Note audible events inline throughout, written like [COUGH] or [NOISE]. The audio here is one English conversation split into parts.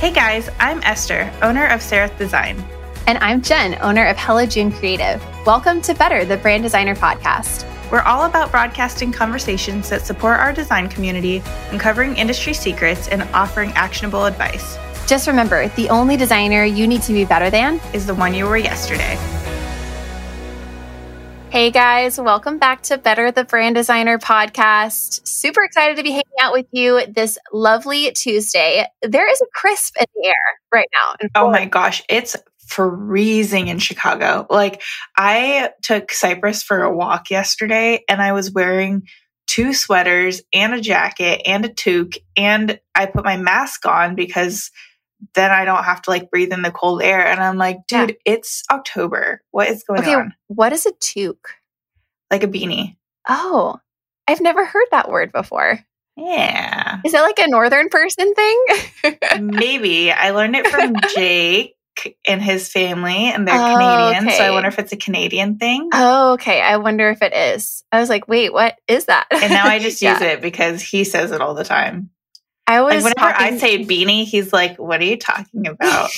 Hey guys, I'm Esther, owner of Sereth Design. And I'm Jen, owner of Hello June Creative. Welcome to Better, the Brand Designer Podcast. We're all about broadcasting conversations that support our design community, uncovering industry secrets, and offering actionable advice. Just remember the only designer you need to be better than is the one you were yesterday. Hey guys, welcome back to Better the Brand Designer podcast. Super excited to be hanging out with you this lovely Tuesday. There is a crisp in the air right now. oh my gosh, it's freezing in Chicago. Like I took Cypress for a walk yesterday and I was wearing two sweaters and a jacket and a toque and I put my mask on because then I don't have to like breathe in the cold air. And I'm like, dude, yeah. it's October. What is going okay, on? What is a toque? Like a beanie. Oh, I've never heard that word before. Yeah. Is that like a northern person thing? Maybe. I learned it from Jake and his family, and they're oh, Canadian. Okay. So I wonder if it's a Canadian thing. Oh, okay. I wonder if it is. I was like, wait, what is that? and now I just [LAUGHS] yeah. use it because he says it all the time. I was like whenever talking- I say beanie, he's like, "What are you talking about?"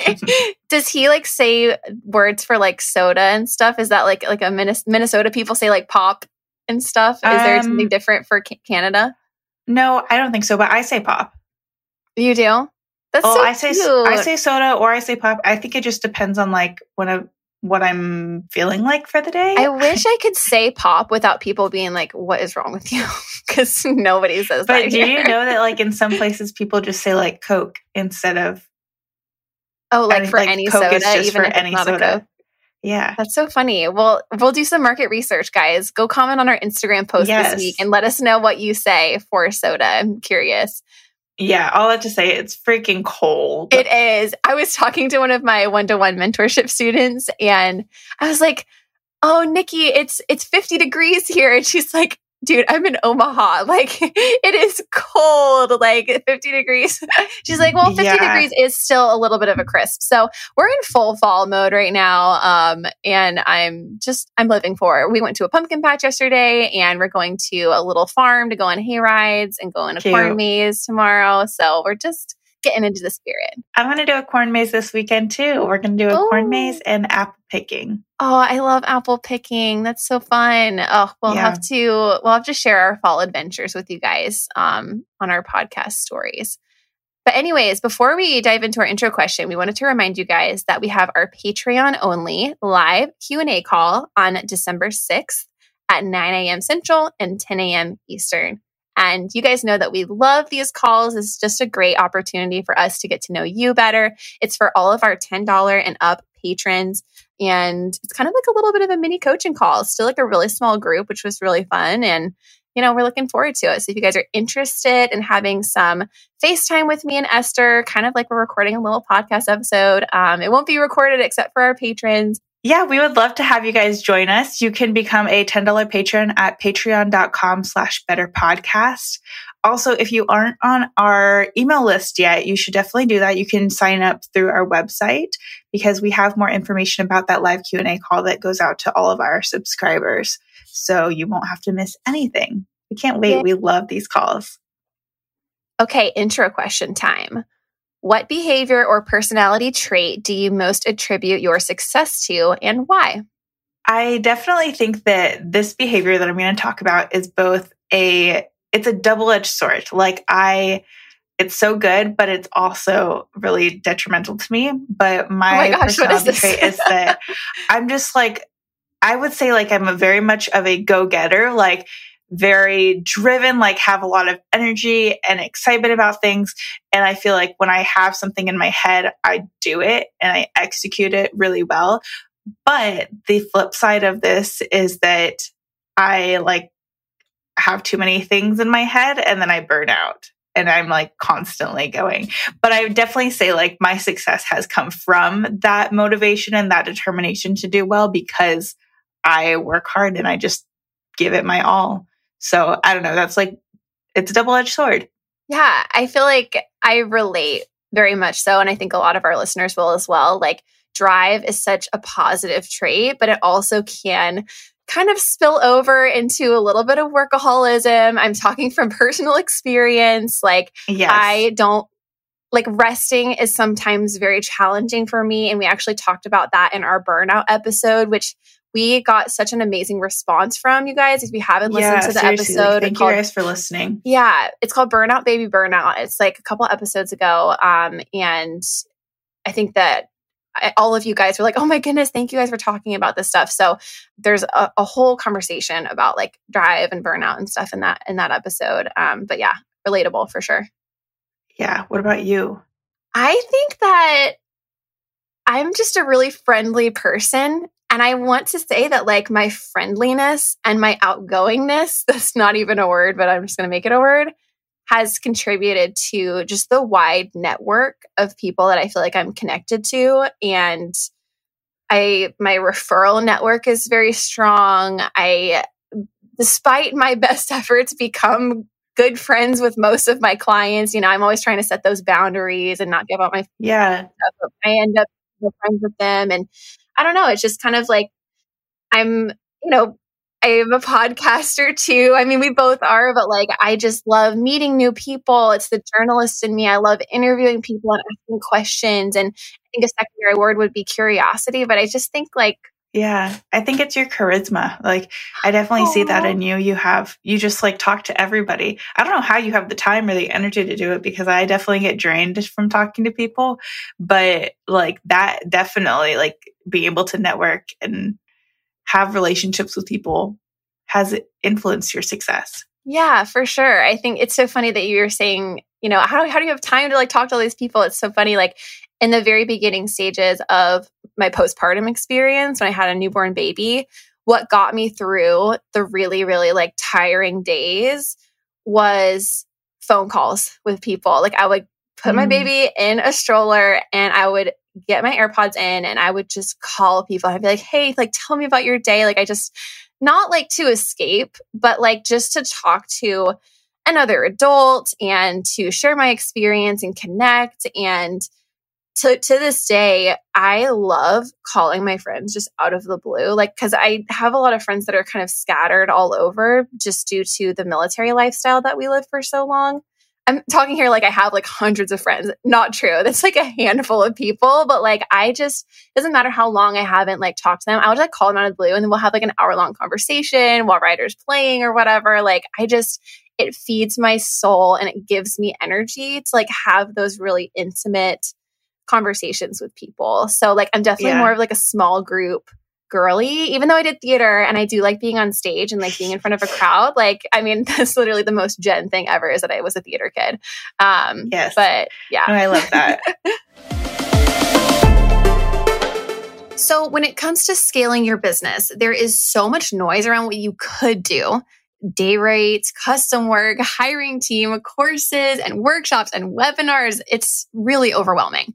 [LAUGHS] Does he like say words for like soda and stuff? Is that like like a Minnesota people say like pop and stuff? Is um, there something different for Canada? No, I don't think so. But I say pop. You do? That's oh, so I say cute. I say soda or I say pop. I think it just depends on like when I what I'm feeling like for the day. I wish I could say pop without people being like, "What is wrong with you?" [LAUGHS] Because nobody says but that. do you know that like in some [LAUGHS] places people just say like Coke instead of oh, like for like any Coke soda, even if any not soda. A Coke. Yeah. That's so funny. Well, we'll do some market research, guys. Go comment on our Instagram post yes. this week and let us know what you say for soda. I'm curious. Yeah, all that to say, it's freaking cold. It is. I was talking to one of my one to one mentorship students, and I was like, "Oh, Nikki, it's it's 50 degrees here," and she's like, dude, I'm in Omaha. [LAUGHS] Like it is cold, like 50 degrees. [LAUGHS] She's like, well, 50 yeah. degrees is still a little bit of a crisp. So we're in full fall mode right now. Um, and I'm just, I'm living for it. We went to a pumpkin patch yesterday and we're going to a little farm to go on hay rides and go on a Cute. corn maze tomorrow. So we're just, getting into the spirit. I'm going to do a corn maze this weekend too. We're going to do a corn maze and apple picking. Oh, I love apple picking. That's so fun. Oh, we'll yeah. have to we'll have to share our fall adventures with you guys um, on our podcast stories. But anyways, before we dive into our intro question, we wanted to remind you guys that we have our Patreon only live Q&A call on December 6th at 9 a.m. Central and 10 a.m. Eastern. And you guys know that we love these calls. It's just a great opportunity for us to get to know you better. It's for all of our $10 and up patrons. And it's kind of like a little bit of a mini coaching call. Still like a really small group, which was really fun. And, you know, we're looking forward to it. So if you guys are interested in having some FaceTime with me and Esther, kind of like we're recording a little podcast episode, um, it won't be recorded except for our patrons. Yeah, we would love to have you guys join us. You can become a $10 patron at patreon.com slash better podcast. Also, if you aren't on our email list yet, you should definitely do that. You can sign up through our website because we have more information about that live Q&A call that goes out to all of our subscribers. So you won't have to miss anything. We can't wait. We love these calls. Okay, intro question time. What behavior or personality trait do you most attribute your success to and why? I definitely think that this behavior that I'm going to talk about is both a it's a double-edged sword. Like I it's so good, but it's also really detrimental to me. But my, oh my gosh, personality is trait is that [LAUGHS] I'm just like I would say like I'm a very much of a go-getter. Like very driven, like have a lot of energy and excitement about things. And I feel like when I have something in my head, I do it and I execute it really well. But the flip side of this is that I like have too many things in my head and then I burn out and I'm like constantly going. But I would definitely say like my success has come from that motivation and that determination to do well because I work hard and I just give it my all. So I don't know. That's like, it's a double edged sword. Yeah. I feel like I relate very much so. And I think a lot of our listeners will as well. Like, drive is such a positive trait, but it also can kind of spill over into a little bit of workaholism. I'm talking from personal experience. Like, yes. I don't like resting is sometimes very challenging for me. And we actually talked about that in our burnout episode, which we got such an amazing response from you guys. If you haven't listened yeah, to the episode, like, thank called, you guys for listening. Yeah, it's called Burnout Baby Burnout. It's like a couple episodes ago, um, and I think that all of you guys were like, "Oh my goodness, thank you guys for talking about this stuff." So there's a, a whole conversation about like drive and burnout and stuff in that in that episode. Um, but yeah, relatable for sure. Yeah. What about you? I think that I'm just a really friendly person. And I want to say that, like, my friendliness and my outgoingness, [LAUGHS] that's not even a word, but I'm just going to make it a word, has contributed to just the wide network of people that I feel like I'm connected to. And I, my referral network is very strong. I, despite my [LAUGHS] best efforts, become good friends with most of my clients. You know, I'm always trying to set those boundaries and not give up my yeah. Stuff. I end up friends with them, and I don't know. It's just kind of like I'm, you know, I am a [LAUGHS] podcaster too. I mean, we both are, but like I just love meeting new people. It's the journalist in me. I love interviewing people and asking questions. And I think a secondary word would be curiosity. But I just think like yeah, I think it's your charisma. Like, I definitely Aww. see that in you. You have, you just like talk to everybody. I don't know how you have the time or the energy to do it because I definitely get drained from talking to people. But like, that definitely, like, being able to network and have relationships with people has influenced your success. Yeah, for sure. I think it's so funny that you're saying, you know, how, how do you have time to like talk to all these people? It's so funny. Like, in the very beginning stages of my postpartum experience when I had a newborn baby, what got me through the really, really like tiring days was phone calls with people. Like I would put mm. my baby in a stroller and I would get my AirPods in and I would just call people. I'd be like, hey, like tell me about your day. Like I just not like to escape, but like just to talk to another adult and to share my experience and connect and to to this day, I love calling my friends just out of the blue. Like, because I have a lot of friends that are kind of scattered all over just due to the military lifestyle that we lived for so long. I'm talking here like I have like hundreds of friends. Not true. That's like a handful of people, but like I just doesn't matter how long I haven't like talked to them. I would like call them out of the blue and then we'll have like an hour long conversation while Ryder's playing or whatever. Like I just it feeds my soul and it gives me energy to like have those really intimate conversations with people. So like I'm definitely yeah. more of like a small group girly even though i did theater and i do like being on stage and like being in front of a crowd. Like i mean [LAUGHS] that's literally the most gen thing ever is that i was a theater kid. Um yes. but yeah. No, i love that. [LAUGHS] So when it comes to scaling your business there is so much noise around what you could do day rates, custom work, hiring team, courses and workshops and webinars. It's really overwhelming.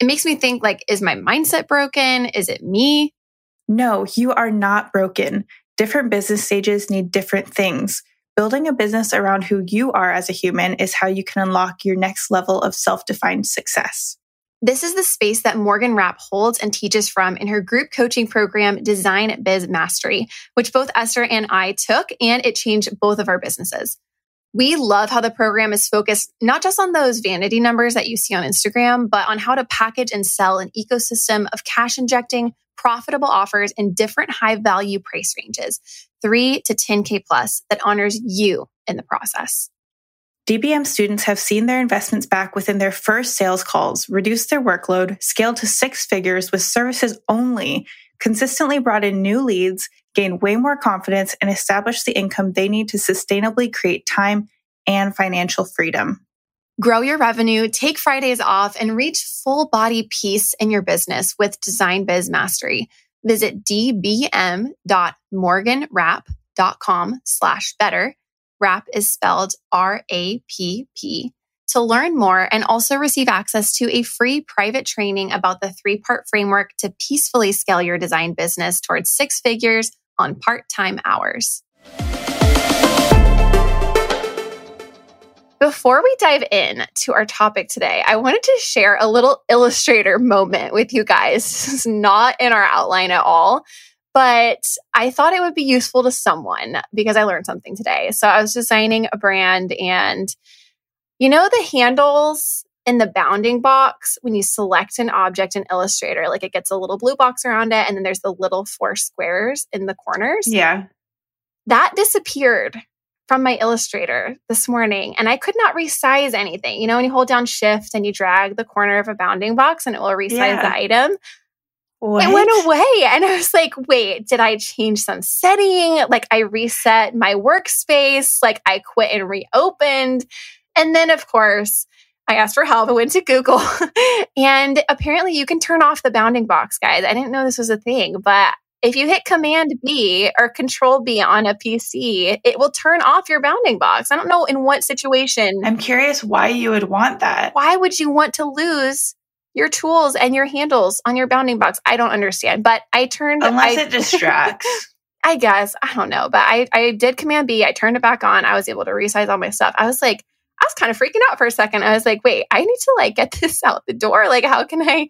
It makes me think like, is my mindset broken? Is it me? No, you are not broken. Different business stages need different things. Building a business around who you are as a human is how you can unlock your next level of self defined success. This is the space that Morgan Rapp holds and teaches from in her group coaching program, Design Biz Mastery, which both Esther and I took, and it changed both of our businesses. We love how the program is focused not just on those vanity numbers that you see on Instagram, but on how to package and sell an ecosystem of cash injecting, profitable offers in different high value price ranges, 3 to 10K plus, that honors you in the process. DBM students have seen their investments back within their first sales calls, reduced their workload, scaled to six figures with services only, consistently brought in new leads, gained way more confidence, and established the income they need to sustainably create time and financial freedom. Grow your revenue, take Fridays off, and reach full body peace in your business with Design Biz Mastery. Visit dbm.morganrapp.com slash better RAPP is spelled R A P P. To learn more and also receive access to a free private training about the three part framework to peacefully scale your design business towards six figures on part time hours. Before we dive in to our topic today, I wanted to share a little illustrator moment with you guys. [LAUGHS] This is not in our outline at all, but I thought it would be useful to someone because I learned something today. So I was designing a brand and you know the handles in the bounding box, when you select an object in Illustrator, like it gets a little blue box around it, and then there's the little four squares in the corners. Yeah. That disappeared from my Illustrator this morning, and I could not resize anything. You know, when you hold down Shift and you drag the corner of a bounding box and it will resize yeah. the item. What? It went away. And I was like, wait, did I change some setting? Like I reset my workspace, like I quit and reopened. And then, of course, I asked for help. I went to Google [LAUGHS] and apparently you can turn off the bounding box, guys. I didn't know this was a thing, but if you hit Command B or Control B on a PC, it will turn off your bounding box. I don't know in what situation. I'm curious why you would want that. Why would you want to lose your tools and your handles on your bounding box. I don't understand, but I turned unless I, it distracts. [LAUGHS] I guess I don't know, but I I did Command B. I turned it back on. I was able to resize all my stuff. I was like, I was kind of freaking out for a second. I was like, wait, I need to like get [LAUGHS] this out the door. Like, how can I?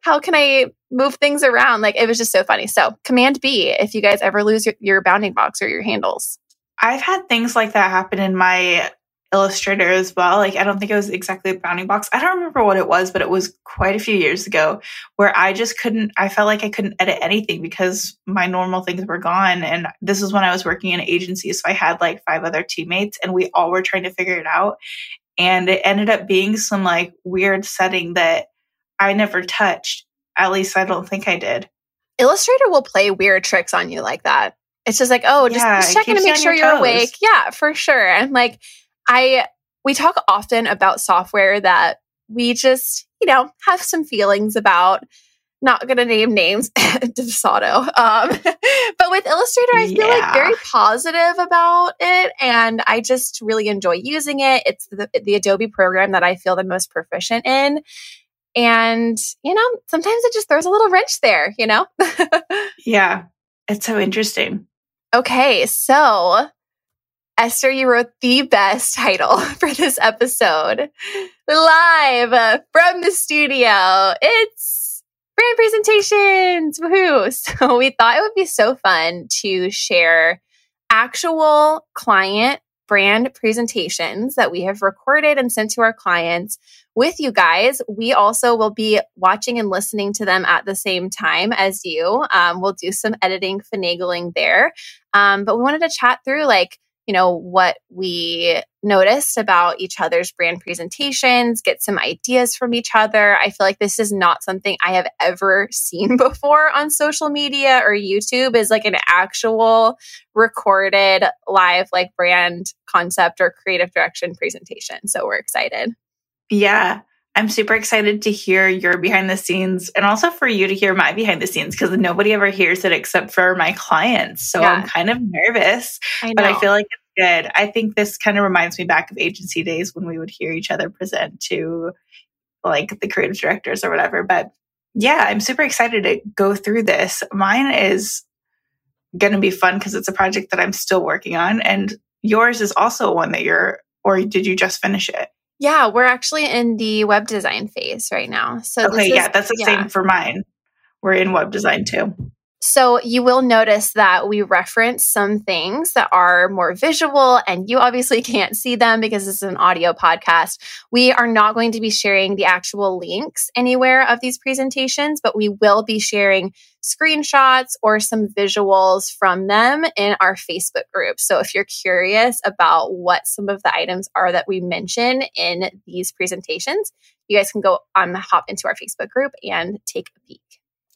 How can I move things around? Like, it was just so funny. So, Command B if you guys ever lose your, your bounding box or your handles. I've had things like that happen in my Illustrator as well. Like, I don't think it was exactly a bounding box. I don't remember what it was, but it was quite a few years ago where I just couldn't, I felt like I couldn't edit anything because my normal things were gone. And this is when I was working in an agency. So I had like five other teammates and we all were trying to figure it out. And it ended up being some like weird setting that I never touched. At least I don't think I did. Illustrator will play weird tricks on you like that. It's just like, oh, just, yeah, just checking to make sure you're awake. Yeah, for sure. And like, I we talk often about software that we just, you know, have some feelings about. Not gonna name names, [LAUGHS] Dubsado. Um, [LAUGHS] but with Illustrator, I feel like very positive about it, and I just really enjoy using it. It's the, the Adobe program that I feel the most proficient in, and you know, sometimes it just throws a little wrench there. You know? [LAUGHS] yeah, it's so interesting. Okay, so Esther, you wrote the best title [LAUGHS] for this episode. Live from the studio. It's brand presentations. Woohoo. [LAUGHS] So we thought it would be so fun to share actual client brand presentations that we have recorded and sent to our clients with you guys. We also will be watching and listening to them at the same time as you. Um, we'll do some editing, finagling there. Um, but we wanted to chat through like, you know, what we noticed about each other's brand presentations, get some ideas from each other. I feel like this is not something I have ever [LAUGHS] seen before on social media or YouTube is like an actual recorded live like brand concept or creative direction presentation. So we're excited. Yeah. I'm super excited to hear your behind the scenes and also for you to hear my behind the scenes because nobody ever hears it except for my clients. So yeah. I'm kind of nervous, I but I feel like it's good. I think this kind of reminds me back of agency days when we would hear each other present to like the creative directors or whatever. But yeah, I'm super excited to go through this. Mine is going to be fun because it's a project that I'm still working on. And yours is also one that you're, or did you just finish it? Yeah, we're actually in the web design phase right now. So okay, is, yeah, that's the yeah. same for mine. We're in web design too. So you will notice that we reference some things that are more visual and you obviously [LAUGHS] can't see them because this is an audio podcast. We are not going to be sharing the actual links anywhere of these presentations, but we will be sharing screenshots or some visuals from them in our Facebook group. So if you're curious about what some of the items are that we mention in these presentations, you guys can go um, hop into our Facebook group and take a peek.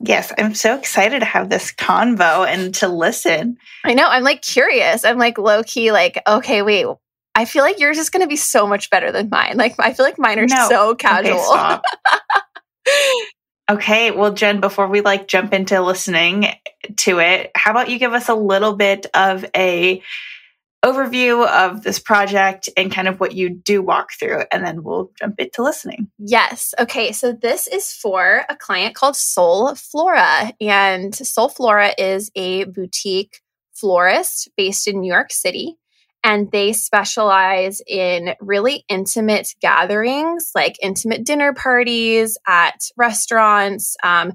Yes, I'm so excited to have this convo and to listen. I know. I'm like curious. I'm like low key, like, okay, wait. I feel like yours is going to be so much better than mine. Like, I feel like mine are no. so casual. Okay, [LAUGHS] okay, well, Jen, before we like jump into listening to it, how about you give us a little bit of a overview of this project and kind of what you do walk through, and then we'll jump into listening. Yes. Okay. So this is for a client called Soul Flora, and Soul Flora is a boutique florist based in New York City. And they specialize in really intimate gatherings, like intimate dinner parties at restaurants, um,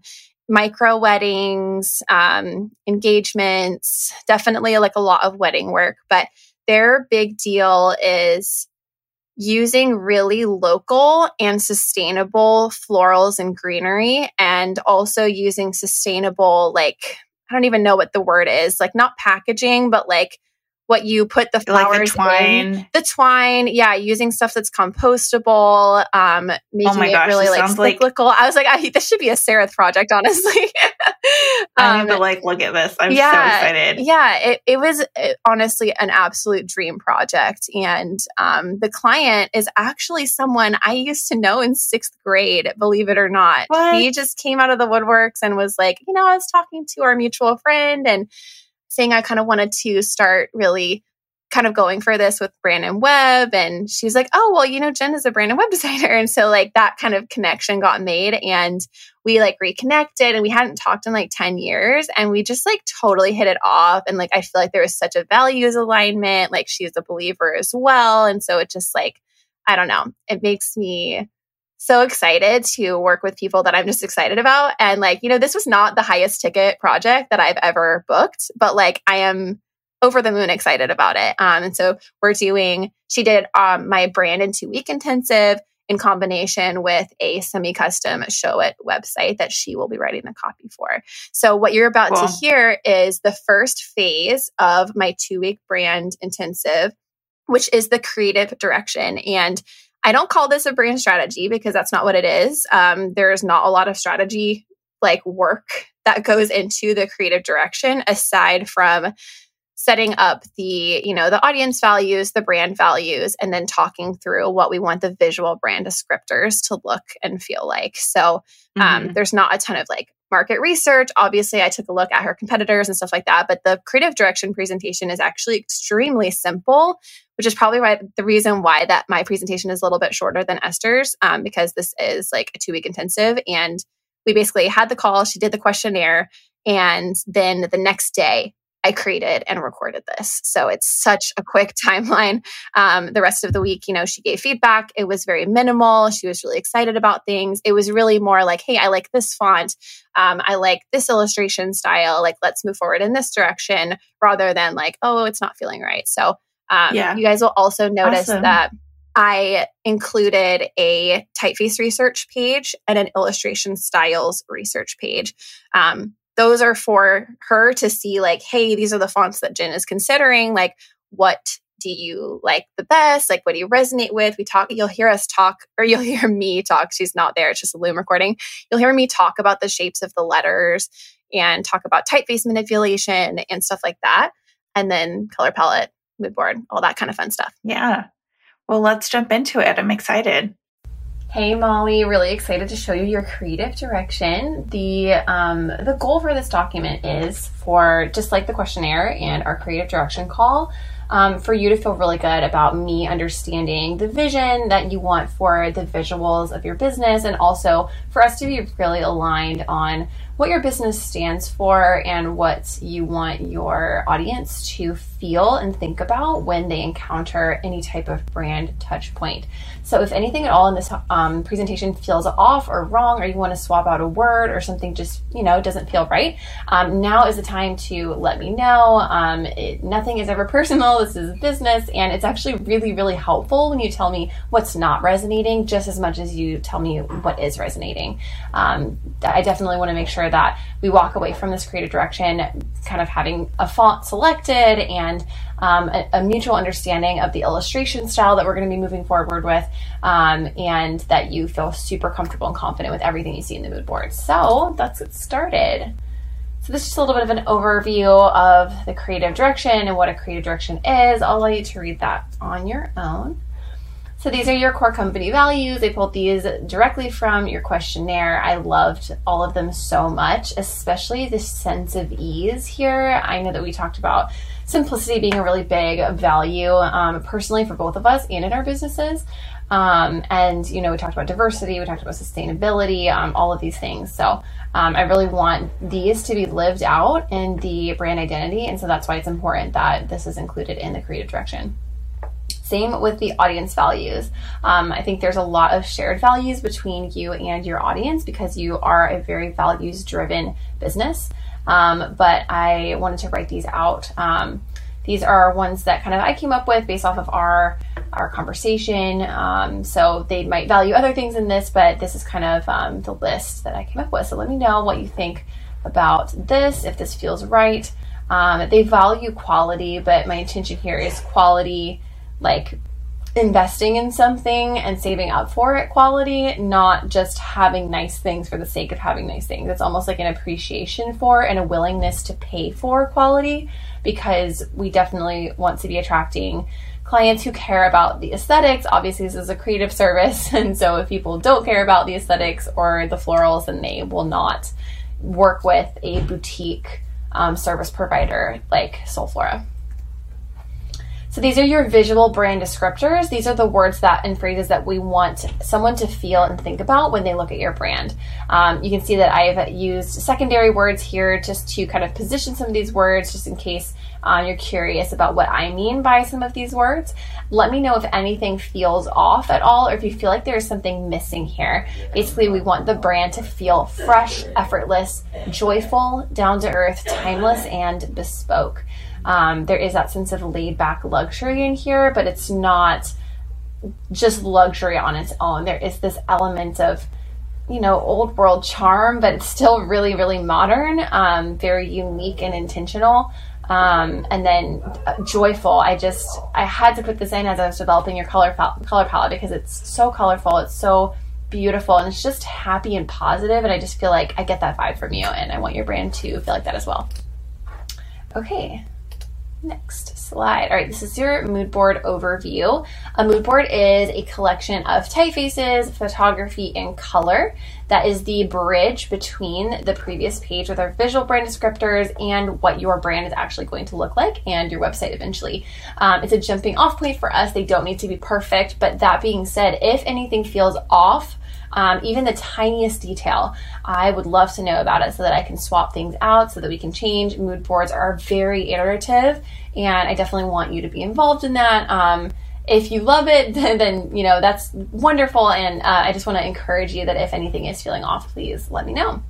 micro weddings, um, engagements, definitely like a lot of wedding work. But their big deal is using really local and sustainable florals and greenery, and also using sustainable, like, I don't even know what the word is, like not packaging, but like what you put the flowers like the twine. In. The twine, yeah, using stuff that's compostable, um, making oh my gosh, it really like cyclical. Like, I was like, I, this should be a Sarah project, honestly. um, [LAUGHS] I need to like look at this. I'm yeah, so excited. Yeah, it, it was it, uh, honestly an absolute dream project, and um, the client is actually someone I used to know in sixth grade. Believe it or not, what? he just came out of the woodworks and was like, you know, I was talking to our mutual friend and saying I kind of wanted to start really kind of going for this with brand and web. And she's like, oh, well, you know, Jen is a brand and web [LAUGHS] designer. And so, like, that kind of connection got made. And we like reconnected and we hadn't talked in like 10 years. And we just like totally hit it off. And like, I feel like there was such a values alignment. Like, she's a believer as well. And so it just like, I don't know, it makes me so excited to work with people that I'm just excited about. And like, you know, this was not the highest ticket project that I've ever booked, but like I am over the moon excited about it. Um, and so we're doing, she did um, my brand in two week intensive in combination with a semi custom Showit website that she will be writing the copy for. So, what you're about cool. to hear is the first phase of my two week brand intensive, which is the creative direction. And I don't call this a brand strategy because that's not what it is. Um, there's not a lot of strategy like work that goes into the creative direction aside from setting up the you know the audience values the brand values and then talking through what we want the visual brand descriptors to look and feel like so um, mm-hmm. there's not a ton of like market research. Obviously i took a look at her competitors and stuff like that but the creative direction presentation is actually extremely simple which is probably why the reason why that my presentation is a little bit shorter than esther's um, because this is like a two week intensive and we basically had the call she did the questionnaire and then the next day I created and recorded this. So it's such a quick [LAUGHS] timeline. Um, the rest of the week, you know, she gave feedback. It was very minimal. She was really excited about things. It was really more like, hey, I like this font. Um, I like this illustration style. Like, let's move forward in this direction rather than like, oh, it's not feeling right. So um, yeah. you guys will also notice awesome. that I included a typeface research page and an illustration styles research page. Um, those are for her to see like hey these are the fonts that jen is considering. Like what do you like the best? Like what do you resonate with? We talk you'll hear us talk or you'll [LAUGHS] hear me talk. She's not there it's just a loom recording. You'll hear me talk about the shapes of the letters and talk about typeface manipulation and stuff like that and then color palette mood board all that kind of fun stuff. Yeah. Well let's jump into it. I'm excited Hey Molly, really excited to show you your creative direction. The um, the goal for this document is for just like the questionnaire and our creative direction call, um, for you to feel really good about me understanding the vision that you want for the visuals of your business, and also for us to be really aligned on what your business stands for and what you want your audience to feel and think about when they encounter any type of brand touch point. So, if anything at all in this um, presentation feels off or wrong, or you want to swap out a word or something just you know doesn't feel right, um, now is the time to let me know. Um, it, nothing is ever [LAUGHS] personal. This is business, and it's actually really really helpful when you tell me what's not resonating, just as much as you tell me what is resonating. Um, I definitely want to make sure that we walk away from this creative direction kind of having a font selected and um, a, a, mutual understanding of the illustration style that we're going to be moving forward with, um, and that you feel super comfortable and confident with everything you see in the mood board. So let's get started. So this is just a little bit of an overview of the creative direction and what a creative direction is. I'll allow you to read that on your own. So these are your core company values. They pulled these directly from your questionnaire. I loved all of them so much, especially the sense of ease here. I know that we talked about simplicity being a really big value um, personally for both of us and in our businesses. Um, and you know, we talked about diversity, we talked about sustainability, um, all of these things. So um, I really want these to be lived out in the brand identity, and so that's why it's important that this is included in the creative direction. Same with the audience values. Um, I think there's a lot of shared values between you and your audience because you are a very values driven business. Um, but I wanted to write these out. Um, these are ones that kind of I came up with based off of our our conversation. Um, so they might value other things in this, but this is kind of um, the list that I came up with. So let me know what you think about this, if this feels right. Um, they value quality, but my intention here is quality, like investing in something and saving up for it quality, not just having nice things for the sake of having nice things. It's almost like an appreciation for and a willingness to pay for quality because we definitely want to be attracting clients who care about the aesthetics. Obviously, this is a creative service. [LAUGHS] And so if people don't care about the aesthetics or the florals, then they will not work with a boutique um, service provider like Soulflora. So these are your visual brand descriptors. These are the words that and phrases that we want someone to feel and think about when they look at your brand. Um, you can see that I've used secondary words here just to kind of position some of these words, just in case um, you're curious about what I mean by some of these words. Let me know if anything feels off at all, or if you feel like there's something missing here. Basically, we want the brand to feel fresh, effortless, joyful, down to earth, timeless, and bespoke. Um, there is that sense of laid back luxury in here, but it's not just luxury on its own. There is this element of, you know, old world charm, but it's still really, really modern, um, very unique and intentional. Um, and then uh, joyful. I just I had to put this in as I was developing your color color palette because it's so colorful. It's so beautiful and it's just happy and positive. positive and I just feel like I get that vibe from you and I want your brand to feel like that as well. Okay, Next slide. All right, this is your mood board overview. A mood board is a collection of typefaces, photography, and color that is the bridge between the previous page with our visual brand descriptors and what your brand is actually going to look like and your website eventually. Um, it's a jumping off point for us. They don't need to be perfect, but that being said, if anything feels off, um, even the tiniest detail, I would love to know about it so that I can swap things out so that we can change. Mood boards are very iterative, and I definitely want you to be involved in that. Um, if you love it, [LAUGHS] then, then, you know that's wonderful, and uh, I just want to encourage you that if anything is feeling off, please let me know.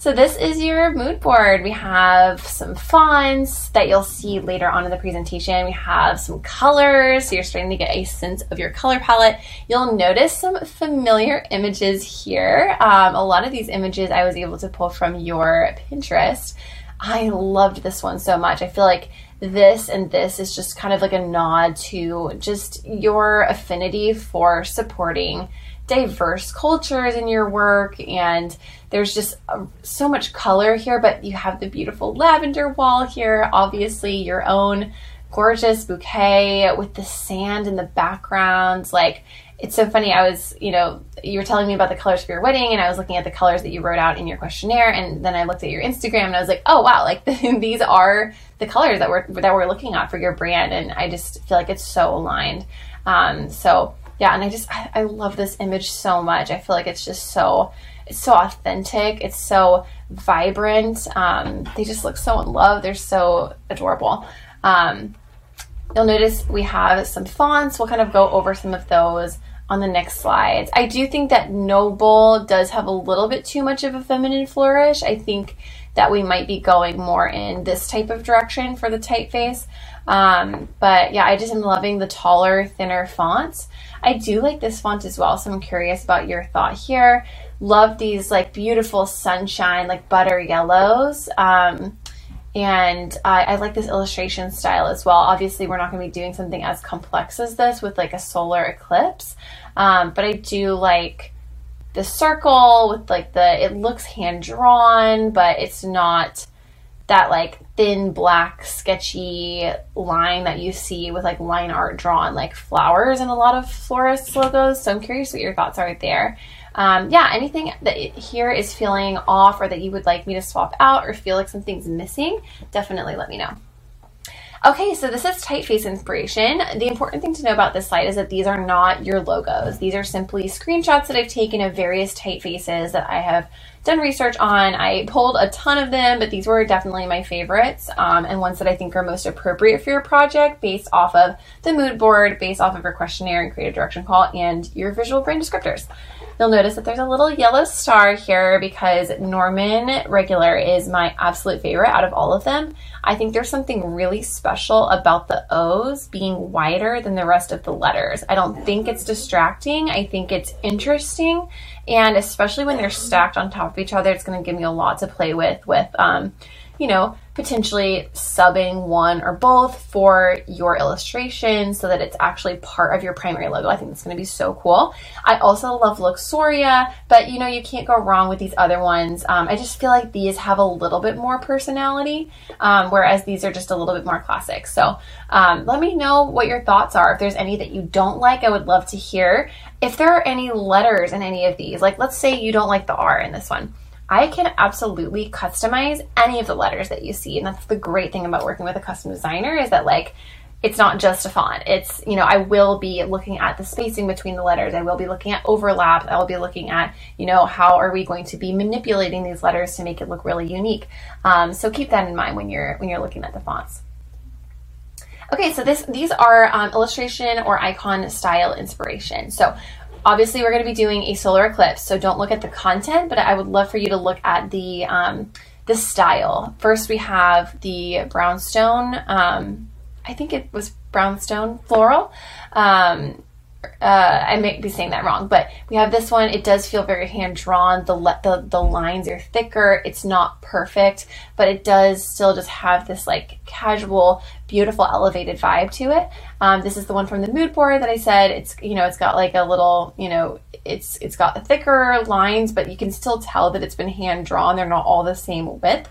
So this is your mood board. We have some fonts that you'll see later on in the presentation. We have some colors, so you're starting to get a sense of your color palette. You'll notice some familiar images here. Um, a lot of these images I was able to pull from your Pinterest. I loved this one so much. I feel like this and this is just kind of like a nod to just your affinity for supporting diverse cultures in your work and there's just uh, so much color here but you have the beautiful lavender wall here. Obviously your own gorgeous bouquet with the sand in the background. Like it's so funny. I was you know you were telling me about the colors for your wedding and i was looking at the colors that you wrote out in your questionnaire and then i looked at your instagram and i was like oh wow like [LAUGHS] these are the colors that we're that we're looking at for your brand and i just feel like it's so aligned. Um, so yeah, and I just I, I love this image so much. I feel like it's just so it's so authentic. It's so vibrant. Um, they just look so in love. They're so adorable. Um, you'll notice we have some fonts. We'll kind of go over some of those on the next slides. I do think that Noble does have a little bit too much of a feminine flourish. I think that we might be going more in this type of direction for the typeface. Um, but yeah, I just am loving the taller, thinner fonts. I do like this font as well, so I'm curious about your thought here. Love these like beautiful sunshine, like butter yellows. Um, and I, like this illustration style as well. Obviously, we're not going to be doing something as complex as this with like a solar eclipse, um, but I do like the circle with like the, it looks hand drawn, but it's not that like thin black sketchy line that you see with like line art drawn like flowers in a lot of florist logos so i'm curious what your thoughts are there um, yeah anything that here is feeling off or that you would like me to swap out or feel like something's missing definitely let me know Okay, so this is typeface inspiration. The important thing to know about this slide is that these are not your logos. These are simply screenshots that I've taken of various typefaces that I have done research on. I pulled a ton of them, but these were definitely my favorites um, and ones that I think are most appropriate for your project based off of the mood board, based off of your questionnaire and creative direction call, and your visual brand descriptors. You'll notice that there's a little yellow star here because Norman Regular is my absolute favorite out of all of them. I think there's something really special about the O's being wider than the rest of the letters. I don't think it's distracting. I think it's interesting. And especially when they're stacked on top of each other, it's going to give me a lot to play with, with, um, you know, potentially subbing one or both for your illustration so that it's actually part of your primary logo. I think that's going to be so cool. I also love Luxoria, but you know, you can't go wrong with these other ones. Um, I just feel like these have a little bit more personality, um, whereas these are just a little bit more classic. So um, let me know what your thoughts are. If there's any that you don't like, I would love to hear. If there are any letters in any of these, like let's say you don't like the R in this one I can absolutely customize any of the letters that you see. And that's the great thing about working with a custom designer is that like it's not just a font. It's, you know, I will be looking at the spacing between the letters. I will be looking at overlap. I will be looking at, you know, how are we going to be manipulating these letters to make it look really unique. Um, so keep that in mind when you're when you're looking at the fonts. Okay, so this these are um, illustration or icon style inspiration. So obviously we're going to be doing a solar eclipse, so don't look at the content, but I would love for you to look at the um, the style. First, we have the brownstone. Um, I think it was brownstone floral. Um, uh, I may be saying that wrong, but we have this one. It does feel very hand drawn. The, the the lines are thicker. It's not perfect, but it does still just have this like casual, beautiful, elevated vibe to it. Um, this is the one from the mood board that I said. It's you know it's got like a little you know it's it's got thicker lines, but you can still tell that it's been hand drawn. They're not all the same width.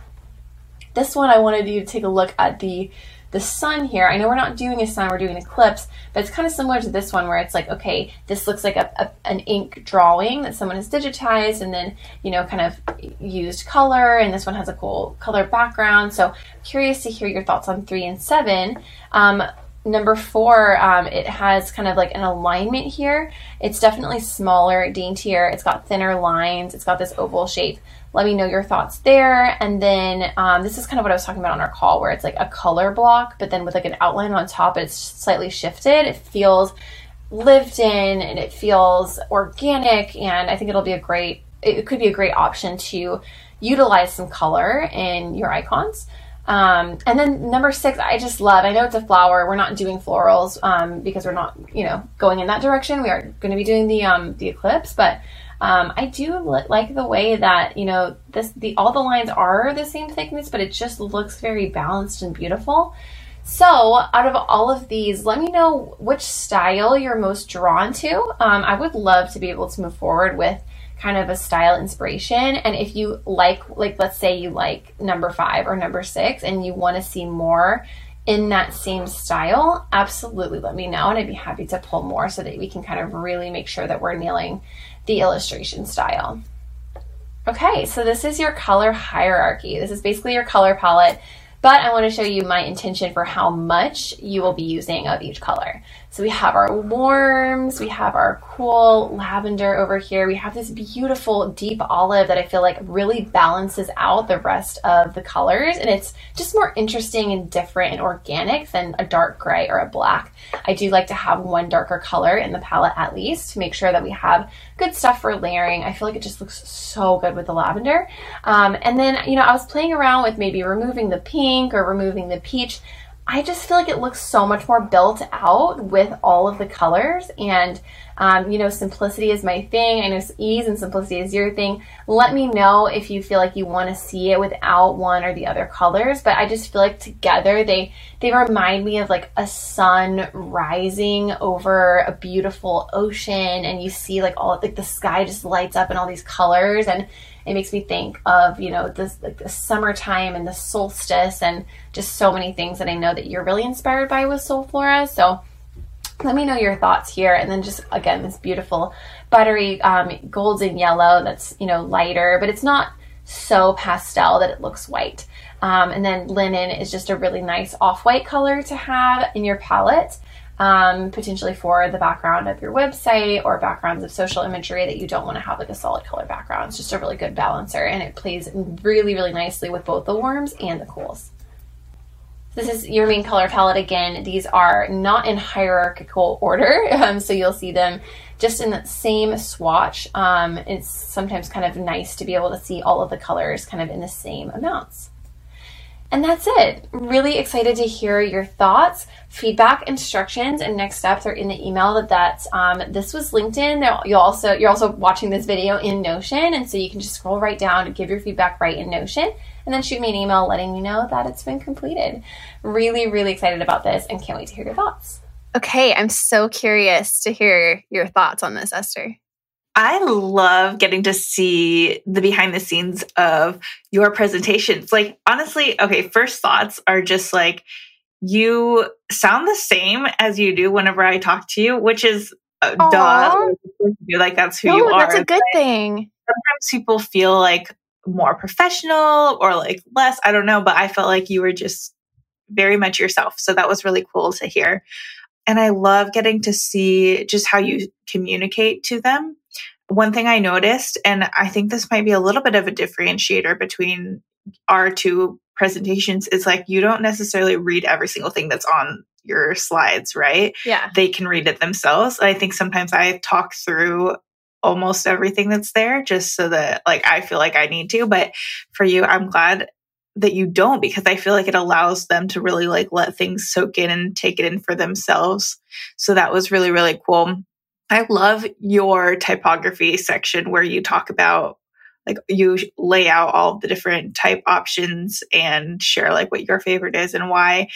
This one I wanted you to take a look at the the sun here, I know we're not doing a sun, we're doing an eclipse, but it's kind of similar to this one where it's like, okay, this looks like a, a, an ink drawing that someone has digitized and then, you know, kind of used color. And this one has a cool color background. So curious to hear your thoughts on three and seven. Um, number four, um, it has kind of like an alignment here. It's definitely smaller, daintier. It's got thinner lines. It's got this oval shape. Let me know your thoughts there. And then um, this is kind of what I was talking about on our call, where it's like a color block, but then with like an outline on top, it's slightly shifted. It feels lived in and it feels organic. And I think it'll be a great, it could be a great option to utilize some color in your icons. Um, and then number six, I just love. I know it's a flower. We're not doing florals um, because we're not, you know, going in that direction. We are going to be doing the um, the eclipse, but um, I do like the way that you know this the all the lines are the same thickness, but it just looks very balanced and beautiful. So, out of all of these, let me know which style you're most drawn to. Um, I would love to be able to move forward with kind of a style inspiration. And if you like, like, let's say you like number five or number six and you want to see more in that same style, absolutely let me know. And I'd be happy to pull more so that we can kind of really make sure that we're nailing the illustration style. Okay, so this is your color hierarchy. This is basically your color palette, but I want to show you my intention for how much you will be using of each color. So we have our warms, we have our cool lavender over here. We have this beautiful deep olive that I feel like really balances out the rest of the colors. And it's just more interesting and different and organic than a dark gray or a black. I do like to have one darker color in the palette at least to make sure that we have good stuff for layering. I feel like it just looks so good with the lavender. Um, and then, you know, I was playing around with maybe removing the pink or removing the peach. I just feel like it looks so much more built out with all of the colors. And, um, you know, simplicity is my thing. I know ease and simplicity is your thing. Let me know if you feel like you want to see it without one or the other colors. But I just feel like together they, they remind me of like a sun rising over a beautiful ocean. And you see like all, like the sky just lights up in all these colors. And it makes me think of you know this like the summertime and the solstice and just so many things that I know that you're really inspired by with Soul Flora. So let me know your thoughts here. And then just again this beautiful buttery um, golden yellow that's you know lighter but it's not so pastel that it looks white. Um, and then linen is just a really nice off-white color to have in your palette um, potentially for the background of your website or backgrounds of social imagery that you don't want to have like a solid color background. It's just a really good balancer and it plays really, really nicely with both the warms and the cools. This is your main color palette again. These are not in hierarchical order, [LAUGHS] um, so you'll see them just in the same swatch. Um, it's sometimes kind of nice to be able to see all of the colors kind of in the same amounts. And that's it. Really excited to hear your thoughts, feedback, instructions, and next steps are in the email that, that um, this was linked in. You'll also you're also watching this video in Notion, and so you can just scroll right down and give your feedback right in Notion, and then shoot me an email letting me know that it's been completed. Really, really excited about this, and can't wait to hear your thoughts. Okay, I'm so curious to hear your thoughts on this, Esther. I love getting to see the behind the scenes of your presentations. Like, honestly, okay, first thoughts are just like you sound the same as you do whenever I talk to you, which is uh, duh. Like, that's who no, you are. That's a good but thing. Sometimes people feel like more professional or like less. I don't know, but I felt like you were just very much yourself. So that was really cool to hear. And I love getting to see just how you communicate to them one thing I noticed, and I think this might be a little bit of a differentiator between our two presentations, is like you don't necessarily read every single thing that's on your slides, right? Yeah. They can read it themselves. I think sometimes I talk through almost everything that's there just so that like I feel like I need to. But for you, I'm glad that you don't because I feel like it allows them to really like let things soak in and take it in for themselves. So that was really, really cool. I love your typography section where you talk about like you lay out all the different type options and share like what your favorite is and why.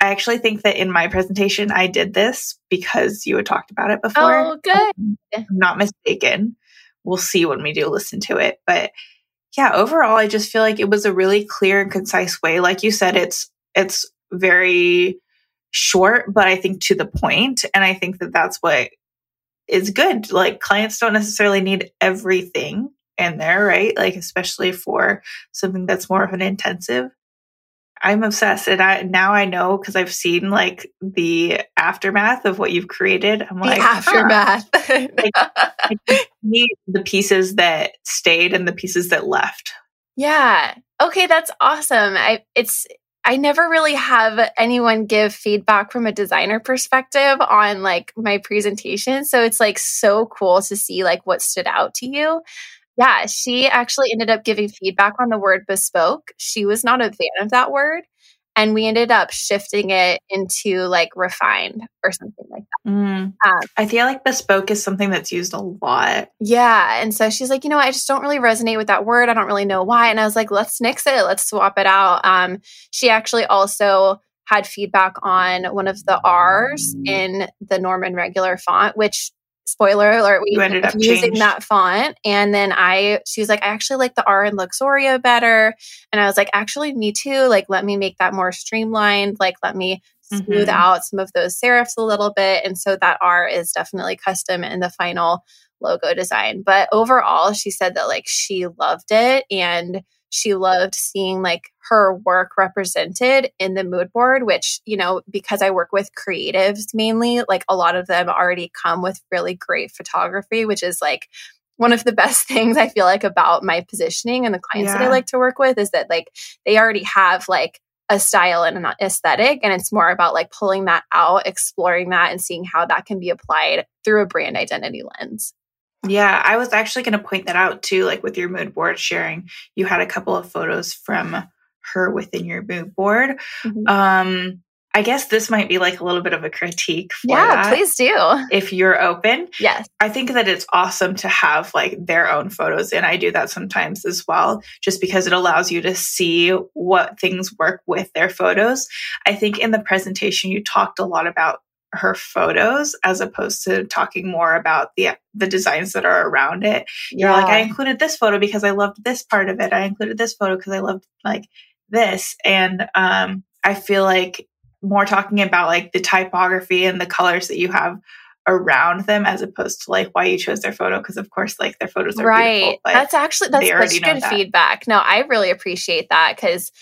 I actually think that in my presentation I did this because you had talked about it before. Oh, good. I'm not mistaken. We'll see when we do listen to it, but yeah, overall I just feel like it was a really clear and concise way. Like you said it's it's very short, but I think to the point and I think that that's what is good. Like clients don't necessarily need everything in there, right? Like especially for something that's more of an intensive. I'm obsessed and I now I know because I've seen like the aftermath of what you've created. I'm like aftermath. Huh. [LAUGHS] like, the pieces that stayed and the pieces that left. Yeah. Okay, that's awesome. I it's I never really have anyone give feedback from a designer perspective on like my presentation. So it's like so cool to see like what stood out to you. Yeah, she actually ended up giving feedback on the word bespoke. She was not a fan of that word and we ended up shifting it into like refined or something like that. Mm. Um, I feel like bespoke is something that's used a lot. Yeah. And so she's like, you know, I just don't really resonate with that word. I don't really know why. And I was like, let's nix it. Let's swap it out. Um, she actually also had feedback on one of the R's in the Norman regular font, which spoiler alert, we ended up using changed. that font. And then I, she was like, I actually like the R in Luxoria better. And I was like, actually, me too. Like, let me make that more streamlined. Like, let me smooth mm-hmm. out some of those serifs a little bit. And so that R is definitely custom in the final logo design. But overall, she said that like she loved it and she loved seeing like her work represented in the mood board, which, you know, because I work with creatives mainly, like a lot of them already come with really great photography, which is like one of the [LAUGHS] best things I feel like about my positioning and the clients yeah. that I like to work with is that like they already have like a style and an aesthetic and it's more about like pulling that out exploring that and seeing how that can be applied through a brand identity lens yeah, I was actually going to point that out too. Like with your mood board sharing, you had a couple of photos from her within your mood board. Mm-hmm. Um, I guess this might be like a little bit of a critique. yeah, that, please do. If you're open. Yes. I think that it's awesome to have like their own photos. And I do that sometimes as well, just because it allows you to see what things work with their photos. I think in the presentation, you talked a lot about her photos as opposed to talking more about the the designs that are around it. Yeah. You're like, I included this photo because I loved this part of it. I included this photo because I loved like this. And um, I feel like more talking about like the typography and the colors that you have around them as opposed to like why you chose their photo because of course like their photos are right that's actually that's such good that. feedback no i really appreciate that because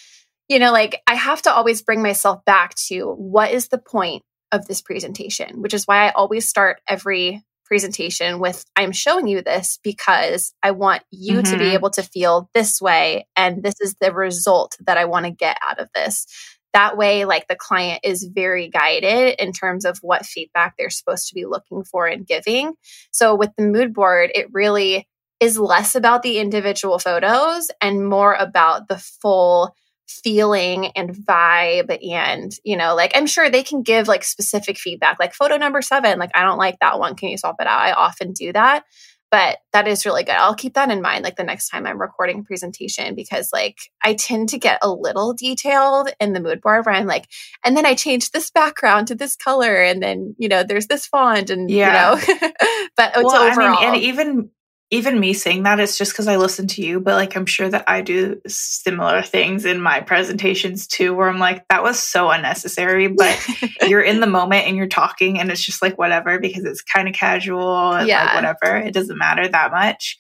you know like i have to always bring myself back to what is the point of this presentation, which is why I always start every presentation with I'm showing you this because I want you mm-hmm. to be mm-hmm. able to feel this way. And this is the result that I want to get out of this. That way, like the client is very guided in terms of what feedback they're supposed to be looking for and giving. So with the mood board, it really is less about the individual photos and more about the full feeling and vibe and you know like i'm sure they can give like specific feedback like photo number seven like i don't like that one can you swap it out? I often do that but that is really good. I'll keep that in mind like the next time i'm recording a presentation because like i tend to get a little detailed in the mood board where i'm like and then i change this background to this color and then you know there's this font and yeah. you know. [LAUGHS] But well, overall I mean, and even even me saying that it's just because I listen to you, but like I'm sure that I do similar things in my presentations too, where I'm like, that was so unnecessary, [LAUGHS] but you're in the moment and you're talking and it's just like whatever because it's kind of casual and yeah. like whatever. It doesn't matter that much.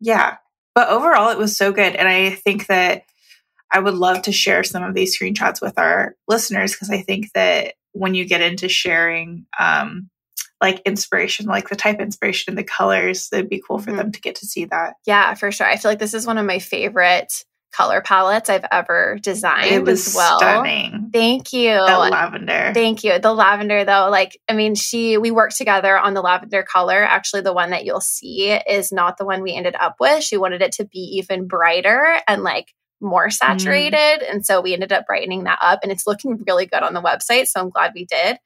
Yeah. But overall, it was so good. And I think that I would love to share some of these screenshots with our listeners because I think that when you get into sharing, um, like inspiration, like the type inspiration the colors. It'd be cool for mm-hmm. them to get to see that. Yeah, for sure. I feel like this is one of my favorite color palettes I've ever designed it was as well. Stunning. Thank you. The lavender. Thank you. The lavender though, like I mean, she we worked together on the lavender color. Actually, the one that you'll see is not the one we ended up with. She wanted it to be even brighter and like more mm. saturated. Mm. And so we ended up brightening that up and it's looking really good on the website. So I'm glad we did.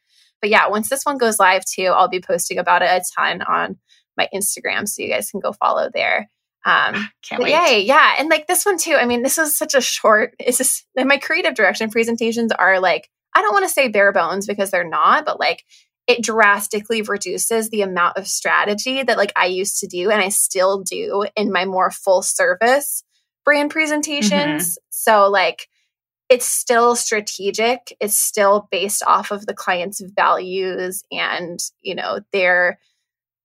But yeah, once this one goes live too, I'll be posting about it a ton on my Instagram. So you guys can go follow there. Um, [SIGHS] Can't wait. Yay, yeah. And like this one too. I mean, this is such a short, it's just my creative direction presentations are like, I don't want to say bare bones because they're not, but like it drastically reduces the amount of strategy that like I used to do and I still do in my more full service brand presentations. Mm-hmm. So like it's still strategic. It's still based off of the client's values and you know their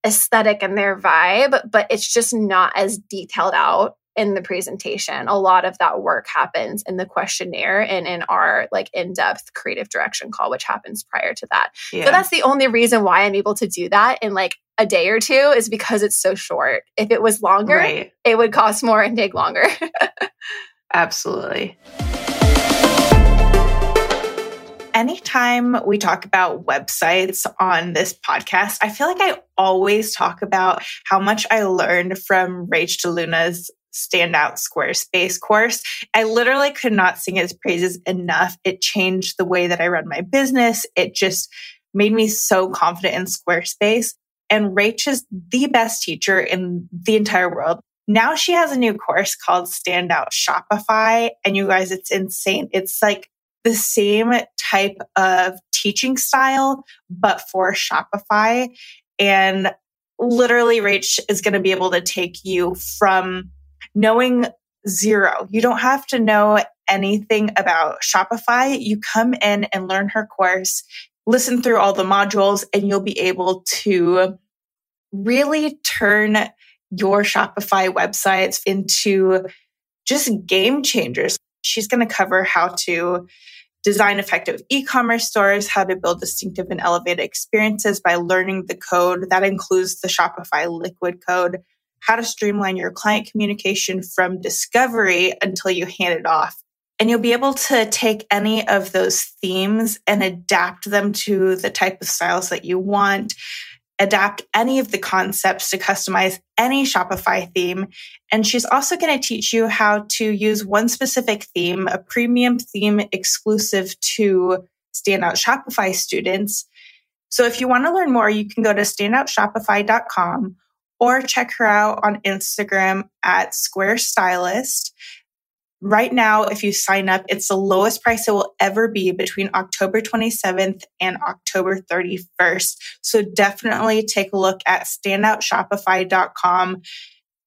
aesthetic and their vibe but it's just not as detailed out in the presentation. A lot of that work happens in the questionnaire and in our like in-depth creative direction call which happens prior to that. Yeah. so that's the only reason why i'm able to do that in like a day or two is because it's so short. If it was longer right. it would cost more and take longer. [LAUGHS] Absolutely anytime we talk about websites on this podcast, I feel like I always talk about how much I learned from Rach DeLuna's standout Squarespace course. I literally could not sing his praises enough. It changed the way that I run my business. It just made me so confident in Squarespace. And Rach is the best teacher in the entire world. Now she has a new course called Standout Shopify. And you guys, it's insane. It's like the same type of teaching style, but for Shopify. And literally, Rach is going to be able to take you from knowing zero. You don't have to know anything about Shopify. You come in and learn her course, listen through all the modules, and you'll be able to really turn your Shopify websites into just game changers. She's going to cover how to design effective e-commerce stores, how to build distinctive and elevated experiences by learning the code. That includes the Shopify liquid code, how to streamline your client communication from discovery until you hand it off. And you'll be able to take any of those themes and adapt them to the type of styles that you want adapt any of the concepts to customize any Shopify theme. And she's also going to teach you how to use one specific theme, a premium theme exclusive to Standout Shopify students. So if you want to learn more, you can go to standoutshopify.com or check her out on Instagram at Square Stylist. Right now, if you sign up, it's the lowest price it will ever be between October 27th and October 31st. So definitely take a look at standoutshopify.com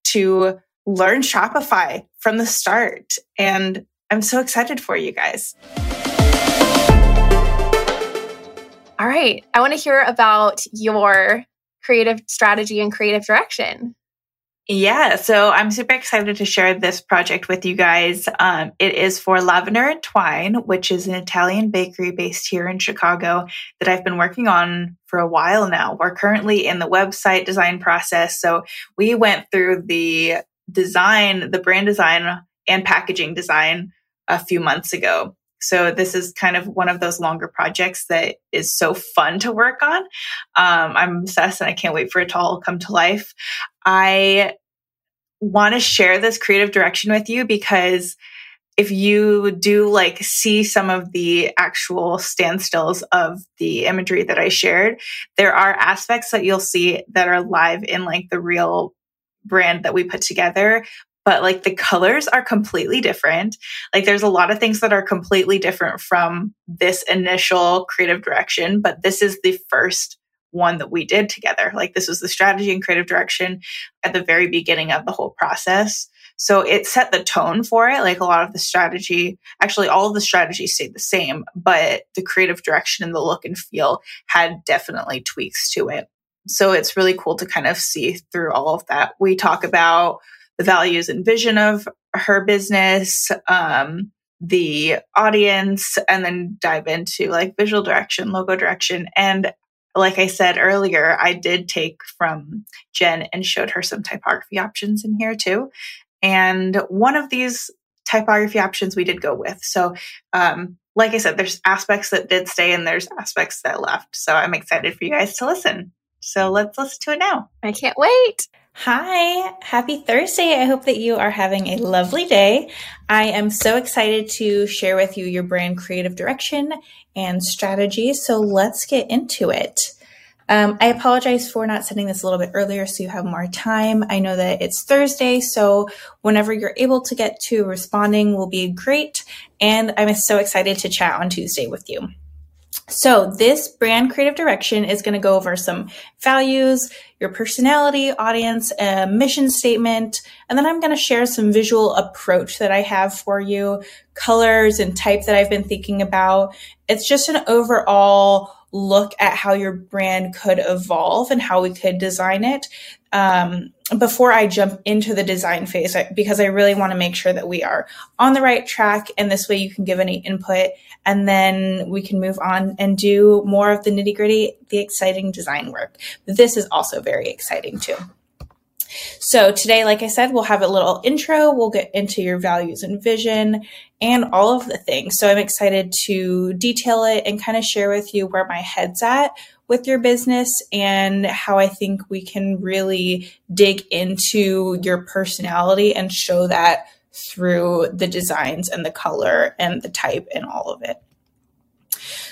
to learn Shopify from the start. And I'm so excited for you guys. All right. I want to hear about your creative strategy and creative direction. Yeah, so I'm super excited to share this project with you guys. Um, it is for Lavender and Twine, which is an Italian bakery based here in Chicago that I've been working on for a while now. We're currently in the website design process. So we went through the design, the brand design and packaging design a few months ago. So this is kind of one of those longer projects that is so fun to work on. Um, I'm obsessed and I can't wait for it to all come to life. I want to share this creative direction with you because if you do like see some of the actual standstills of the imagery that I shared, there are aspects that you'll see that are live in like the real brand that we put together. But like the colors are completely different. Like there's a lot of things that are completely different from this initial creative direction, but this is the first one that we did together. Like this was the strategy and creative direction at the very beginning of the whole process. So it set the tone for it. Like a lot of the strategy, actually all of the strategy stayed the same, but the creative direction and the look and feel had definitely tweaks to it. So it's really cool to kind of see through all of that. We talk about the values and vision of her business, um, the audience, and then dive into like visual direction, logo direction. And like I said earlier, I did take from Jen and showed her some typography options in here too. And one of these typography options we did go with. So, um, like I said, there's aspects that did stay and there's aspects that left. So I'm excited for you guys to listen. So let's listen to it now. I can't wait. Hi, happy Thursday. I hope that you are having a lovely day. I am so excited to share with you your brand creative direction and strategy. So let's get into it. Um, I apologize for not sending this a little bit earlier so you have more time. I know that it's Thursday, so whenever you're able to get to responding will be great. And I'm so excited to chat on Tuesday with you. So this brand creative direction is going to go over some values, your personality, audience, a mission statement, and then I'm going to share some visual approach that I have for you, colors and type that I've been thinking about. It's just an overall look at how your brand could evolve and how we could design it um, before I jump into the design phase, because I really want to make sure that we are on the right track. And this way you can give any input and then we can move on and do more of the nitty gritty, the exciting design work. This is also very exciting too. So today, like I said, we'll have a little intro. We'll get into your values and vision and all of the things. So I'm excited to detail it and kind of share with you where my head's at with your business and how I think we can really dig into your personality and show that through the designs and the color and the type and all of it.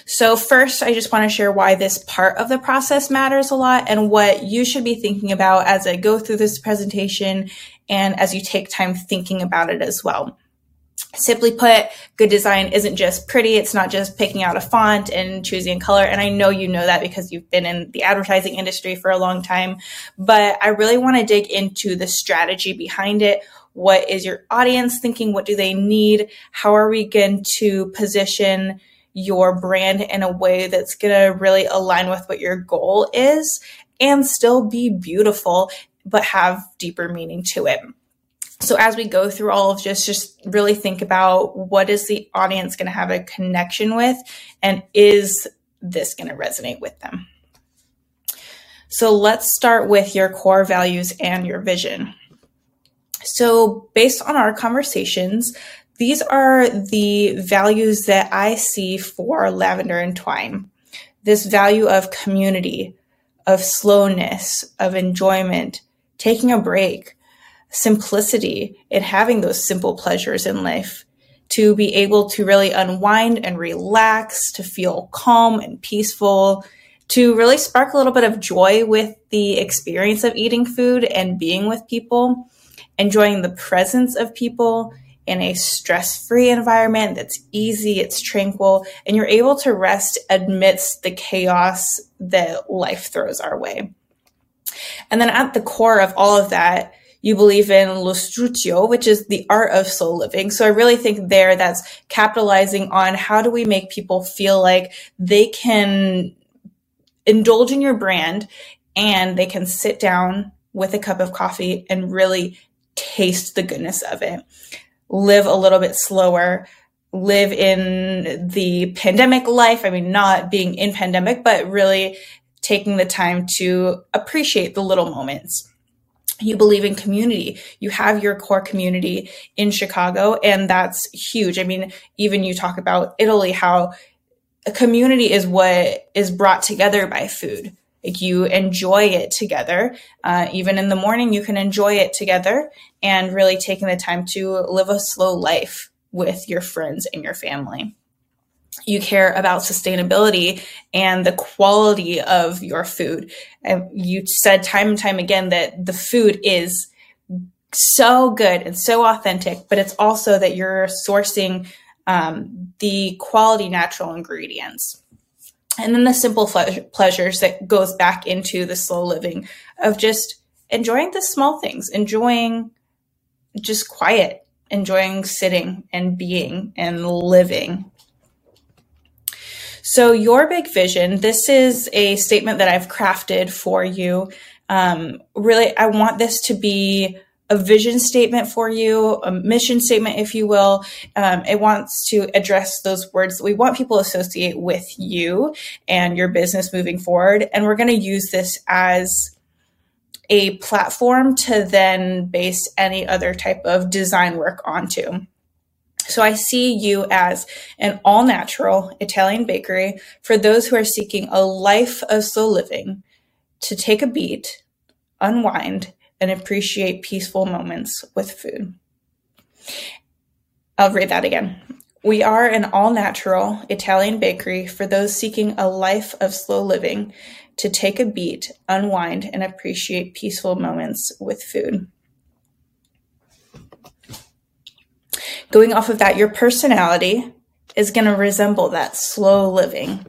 So, first, I just want to share why this part of the process matters a lot and what you should be thinking about as I go through this presentation and as you take time thinking about it as well. Simply put, good design isn't just pretty. It's not just picking out a font and choosing a color. And I know you know that because you've been in the advertising industry for a long time. But I really want to dig into the strategy behind it. What is your audience thinking? What do they need? How are we going to position your brand in a way that's going to really align with what your goal is and still be beautiful, but have deeper meaning to it? So as we go through all of this, just really think about what is the audience going to have a connection with and is this going to resonate with them? So let's start with your core values and your vision. So based on our conversations, these are the values that I see for lavender and twine. This value of community, of slowness, of enjoyment, taking a break, simplicity and having those simple pleasures in life to be able to really unwind and relax, to feel calm and peaceful, to really spark a little bit of joy with the experience of eating food and being with people, enjoying the presence of people in a stress free environment that's easy, it's tranquil, and you're able to rest amidst the chaos that life throws our way. And then at the core of all of that, you believe in l'ostrutio, which is the art of soul living. So I really think there that's capitalizing on how do we make people feel like they can indulge in your brand and they can sit down with a cup of coffee and really taste the goodness of it. Live a little bit slower, live in the pandemic life. I mean, not being in pandemic, but really taking the time to appreciate the little moments. You believe in community. You have your core community in Chicago, and that's huge. I mean, even you talk about Italy, how a community is what is brought together by food. Like you enjoy it together. Uh, even in the morning, you can enjoy it together and really taking the time to live a slow life with your friends and your family. You care about sustainability and the quality of your food. And you said time and time again that the food is so good and so authentic, but it's also that you're sourcing um, the quality natural ingredients. And then the simple pleasures that goes back into the slow living of just enjoying the small things, enjoying just quiet, enjoying sitting and being and living. So, your big vision this is a statement that I've crafted for you. Um, really, I want this to be a vision statement for you, a mission statement, if you will. Um, it wants to address those words that we want people to associate with you and your business moving forward. And we're going to use this as a platform to then base any other type of design work onto. So I see you as an all natural Italian bakery for those who are seeking a life of slow living to take a beat, unwind, and appreciate peaceful moments with food. I'll read that again. We are an all natural Italian bakery for those seeking a life of slow living to take a beat, unwind, and appreciate peaceful moments with food. Going off of that, your personality is going to resemble that slow living.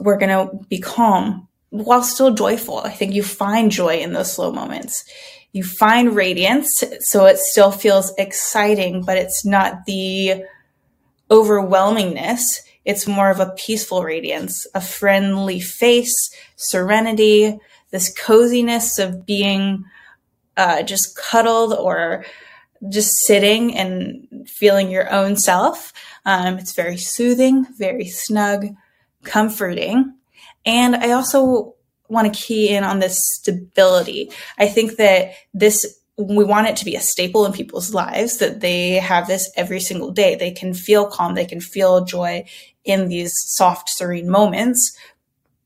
We're going to be calm while still joyful. I think you find joy in those slow moments. You find radiance, so it still feels exciting, but it's not the overwhelmingness it's more of a peaceful radiance, a friendly face, serenity, this coziness of being uh, just cuddled or just sitting and feeling your own self. Um, it's very soothing, very snug, comforting. And I also want to key in on this stability. I think that this we want it to be a staple in people's lives that they have this every single day. They can feel calm, they can feel joy in these soft, serene moments.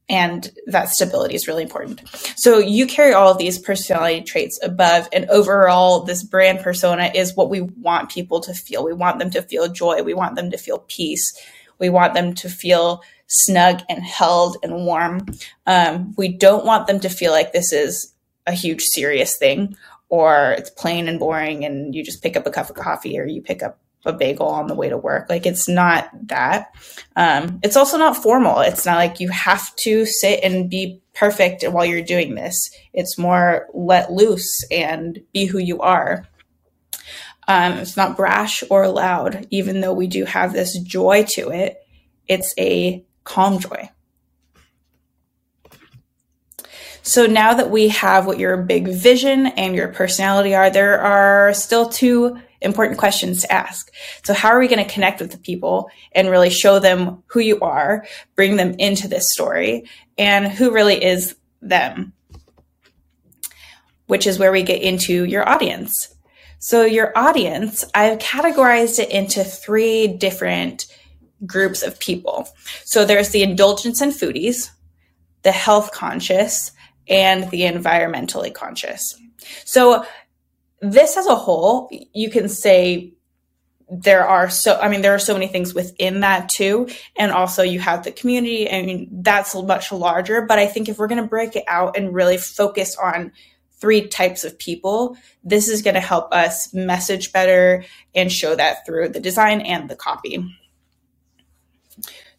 And that stability is really important. So you carry all of these personality traits above, and overall, this brand persona is what we want people to feel. We want them to feel joy. We want them to feel peace. We want them to feel snug and held and warm. Um, we don't want them to feel like this is a huge serious thing or it's plain and boring and you just pick up a cup of coffee or you pick up a bagel on the way to work. Like it's not that. Um, it's also not formal. It's not like you have to sit and be perfect while you're doing this. It's more let loose and be who you are. Um, it's not brash or loud, even though we do have this joy to it. It's a calm joy. So now that we have what your big vision and your personality are, there are still two important questions to ask. So how are we going to connect with the people and really show them who you are, bring them into this story and who really is them? Which is where we get into your audience. So your audience, I've categorized it into three different groups of people. So there's the indulgence and foodies, the health conscious, and the environmentally conscious. So this as a whole, you can say there are so i mean there are so many things within that too and also you have the community i mean that's much larger but i think if we're going to break it out and really focus on three types of people this is going to help us message better and show that through the design and the copy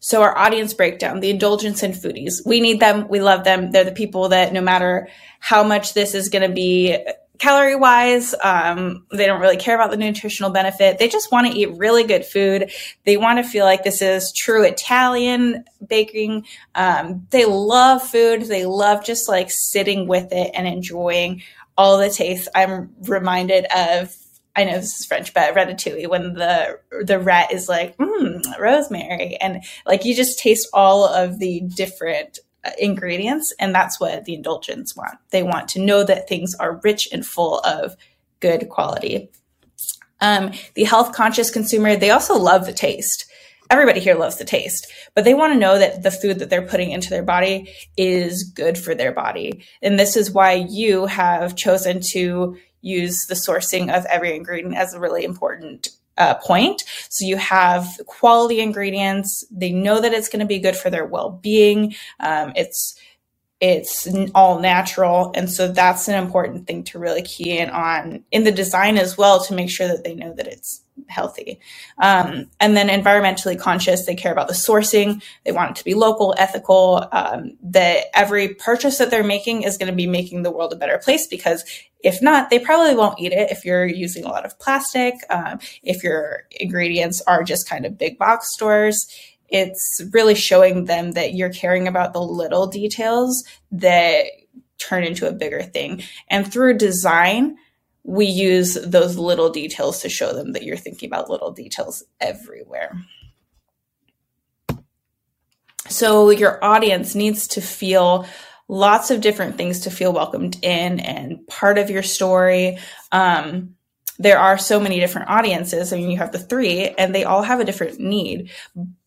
so our audience breakdown, the indulgence and foodies, we need them. We love them. They're the people that no matter how much this is going to be calorie wise, um, they don't really care about the nutritional benefit. They just want to eat really good food. They want to feel like this is true Italian baking. Um, they love food. They love just like sitting with it and enjoying all the tastes. I'm reminded of I know this is French, but ratatouille when the the rat is like, mm, rosemary, and like you just taste all of the different ingredients. And that's what the indulgents want. They want to know that things are rich and full of good quality. Um, the health conscious consumer, they also love the taste. Everybody here loves the taste, but they want to know that the food that they're putting into their body is good for their body. And this is why you have chosen to use the sourcing of every ingredient as a really important uh, point. So you have quality ingredients. They know that it's going to be good for their well-being. Um, it's it's all natural, and so that's an important thing to really key in on in the design as well to make sure that they know that it's healthy. Um, and then environmentally conscious, they care about the sourcing. They want it to be local, ethical. Um, that every purchase that they're making is going to be making the world a better place because if not, they probably won't eat it if you're using a lot of plastic, um, if your ingredients are just kind of big box stores. It's really showing them that you're caring about the little details that turn into a bigger thing. And through design, we use those little details to show them that you're thinking about little details everywhere. So your audience needs to feel lots of different things to feel welcomed in and part of your story. Um, there are so many different audiences. I mean, you have the three, and they all have a different need.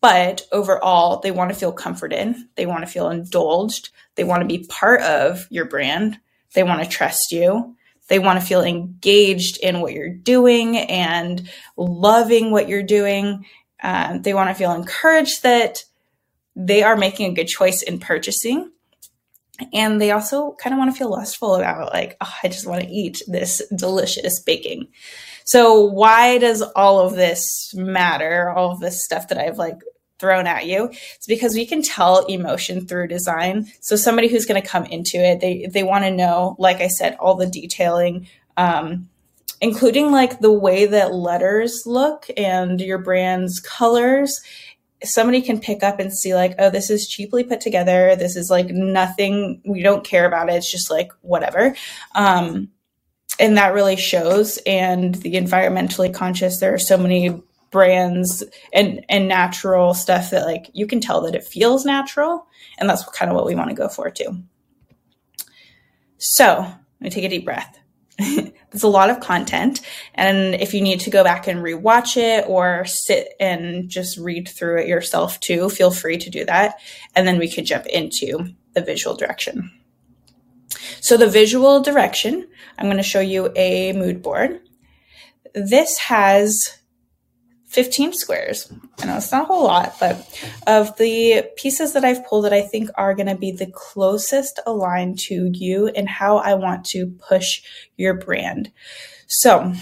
But overall, they want to feel comforted. They want to feel indulged. They want to be part of your brand. They want to trust you. They want to feel engaged in what you're doing and loving what you're doing. Um, they want to feel encouraged that they are making a good choice in purchasing. And they also kind of want to feel lustful about like oh, i just want to eat this delicious baking. So why does all of this matter? All of this stuff that i've like thrown at you it's because we can tell emotion through design. So somebody who's going to come into it they they want to know like i said all the detailing um, including like the way that letters look and your brand's colors. Somebody can pick up and see like oh this is cheaply put together. This is like nothing we don't care about it. It's just like whatever. Um, and that really shows and the environmentally conscious there are so many brands and and natural stuff that like you can tell that it feels natural and that's kind of what we want to go for too so let me take a deep breath [LAUGHS] There's a lot of content. And if you need to go back and rewatch it or sit and just read through it yourself too, feel free to do that. And then we could jump into the visual direction. So the visual direction, I'm going to show you a mood board. This has 15 squares. I know it's not a whole lot, but of the pieces that I've pulled that I think are going to be the closest aligned to you and how I want to push your brand. So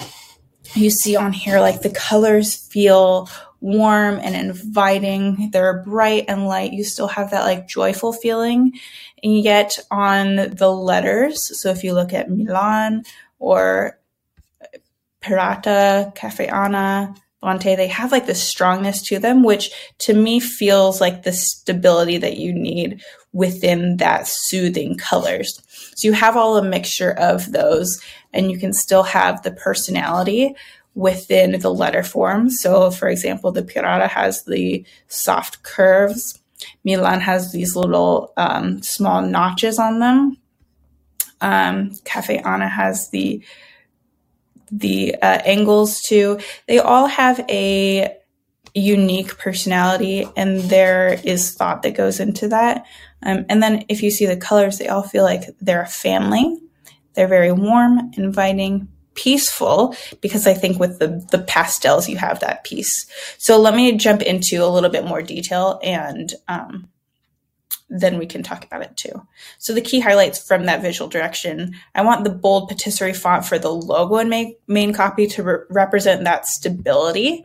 you see on here, like the colors feel warm and inviting. They're bright and light. You still have that like joyful feeling. And yet on the letters, so if you look at Milan or Pirata, Cafe Anna, Bonte, they have like this strongness to them, which to me feels like the stability that you need within that soothing colors. So you have all a mixture of those, and you can still have the personality within the letter form. So, for example, the Pirata has the soft curves. Milan has these little um, small notches on them. Um, Cafe Anna has the the uh, angles too. They all have a unique personality, and there is thought that goes into that. Um, and then if you see the colors, they all feel like they're a family. They're very warm, inviting, peaceful because I think with the the pastels you have that peace. So let me jump into a little bit more detail and um, then we can talk about it too. So the key highlights from that visual direction, I want the bold patisserie font for the logo and main, main copy to re- represent that stability.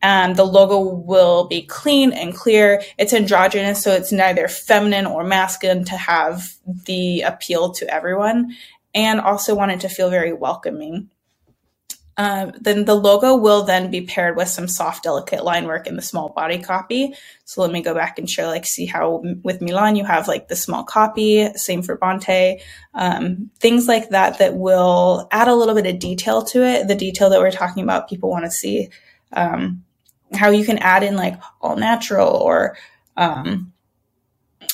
And the logo will be clean and clear. It's androgynous, so it's neither feminine or masculine to have the appeal to everyone. and also want it to feel very welcoming. Um, then the logo will then be paired with some soft, delicate line work in the small body copy. So let me go back and show, like, see how with Milan you have like the small copy, same for Bonte, um, things like that that will add a little bit of detail to it. The detail that we're talking about, people want to see um, how you can add in like all natural or um,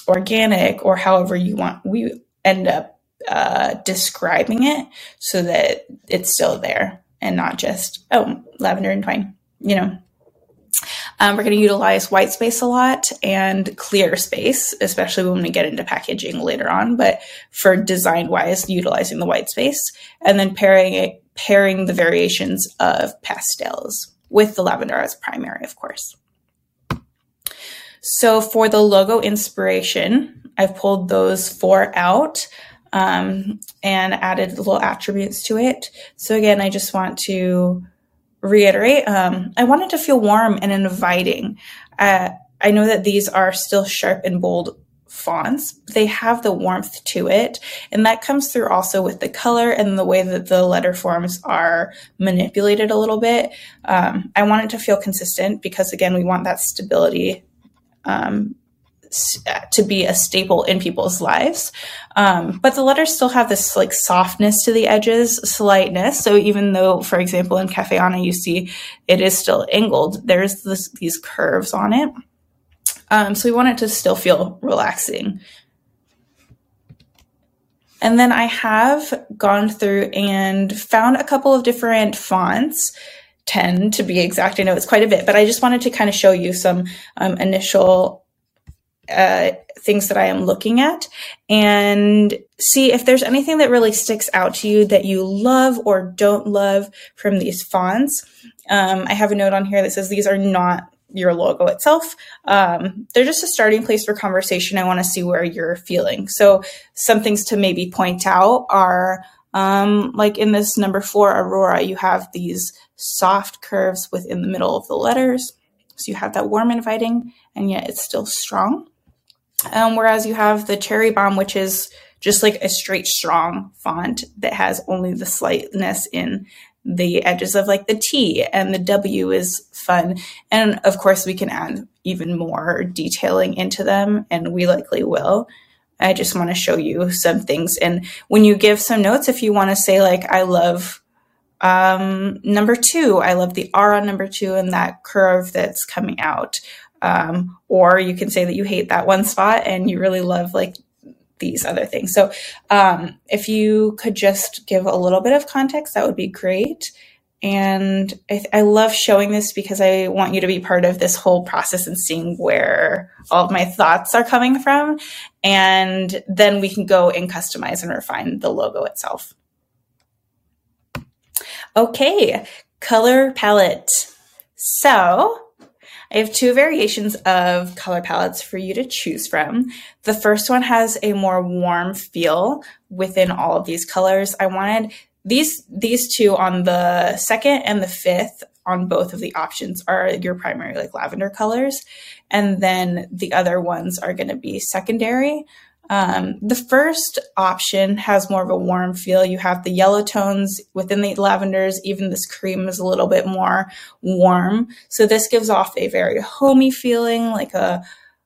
organic or however you want. We end up uh, describing it so that it's still there and not just, oh, lavender and twine, you know. Um, we're going to utilize white space a lot and clear space, especially when we get into packaging later on. But for design wise, utilizing the white space and then pairing it, pairing the variations of pastels with the lavender as primary, of course. So for the logo inspiration, I've pulled those four out um, and added little attributes to it. So again, I just want to reiterate, um, I wanted to feel warm and inviting. Uh, I know that these are still sharp and bold fonts. They have the warmth to it. And that comes through also with the color and the way that the letter forms are manipulated a little bit. Um, I want it to feel consistent because, again, we want that stability um, to be a staple in people's lives. Um, but the letters still have this like softness to the edges, slightness. So even though, for example, in Cafe Ana, you see it is still angled, there's this, these curves on it. Um, so we want it to still feel relaxing. And then I have gone through and found a couple of different fonts 10 to be exact. I know it's quite a bit, but I just wanted to kind of show you some um, initial uh, things that I am looking at and see if there's anything that really sticks out to you that you love or don't love from these fonts. Um, I have a note on here that says these are not your logo itself. Um, they're just a starting place for conversation. I want to see where you're feeling. So some things to maybe point out are um, like in this number four, Aurora, you have these soft curves within the middle of the letters. So you have that warm inviting and yet it's still strong. Um, whereas you have the cherry bomb, which is just like a straight strong font that has only the slightness in the edges of like the T and the W is fun. And of course, we can add even more detailing into them, and we likely will. I just want to show you some things. And when you give some notes, if you want to say, like, I love um, number two, I love the R on number two and that curve that's coming out. Um, or you can say that you hate that one spot and you really love like these other things. So um, if you could just give a little bit of context, that would be great. And I, I, love showing this because I want you to be part of this whole process and seeing where all of my thoughts are coming from. And then we can go and customize and refine the logo itself. Okay, color palette. So I have two variations of color palettes for you to choose from. The first one has a more warm feel within all of these colors. I wanted these these two on the second and the fifth on both of the options are your primary like lavender colors and then the other ones are going to be secondary um, the first option has more of a warm feel. You have the yellow tones within the lavenders. Even this cream is a little bit more warm. So this gives off a very homey feeling, like a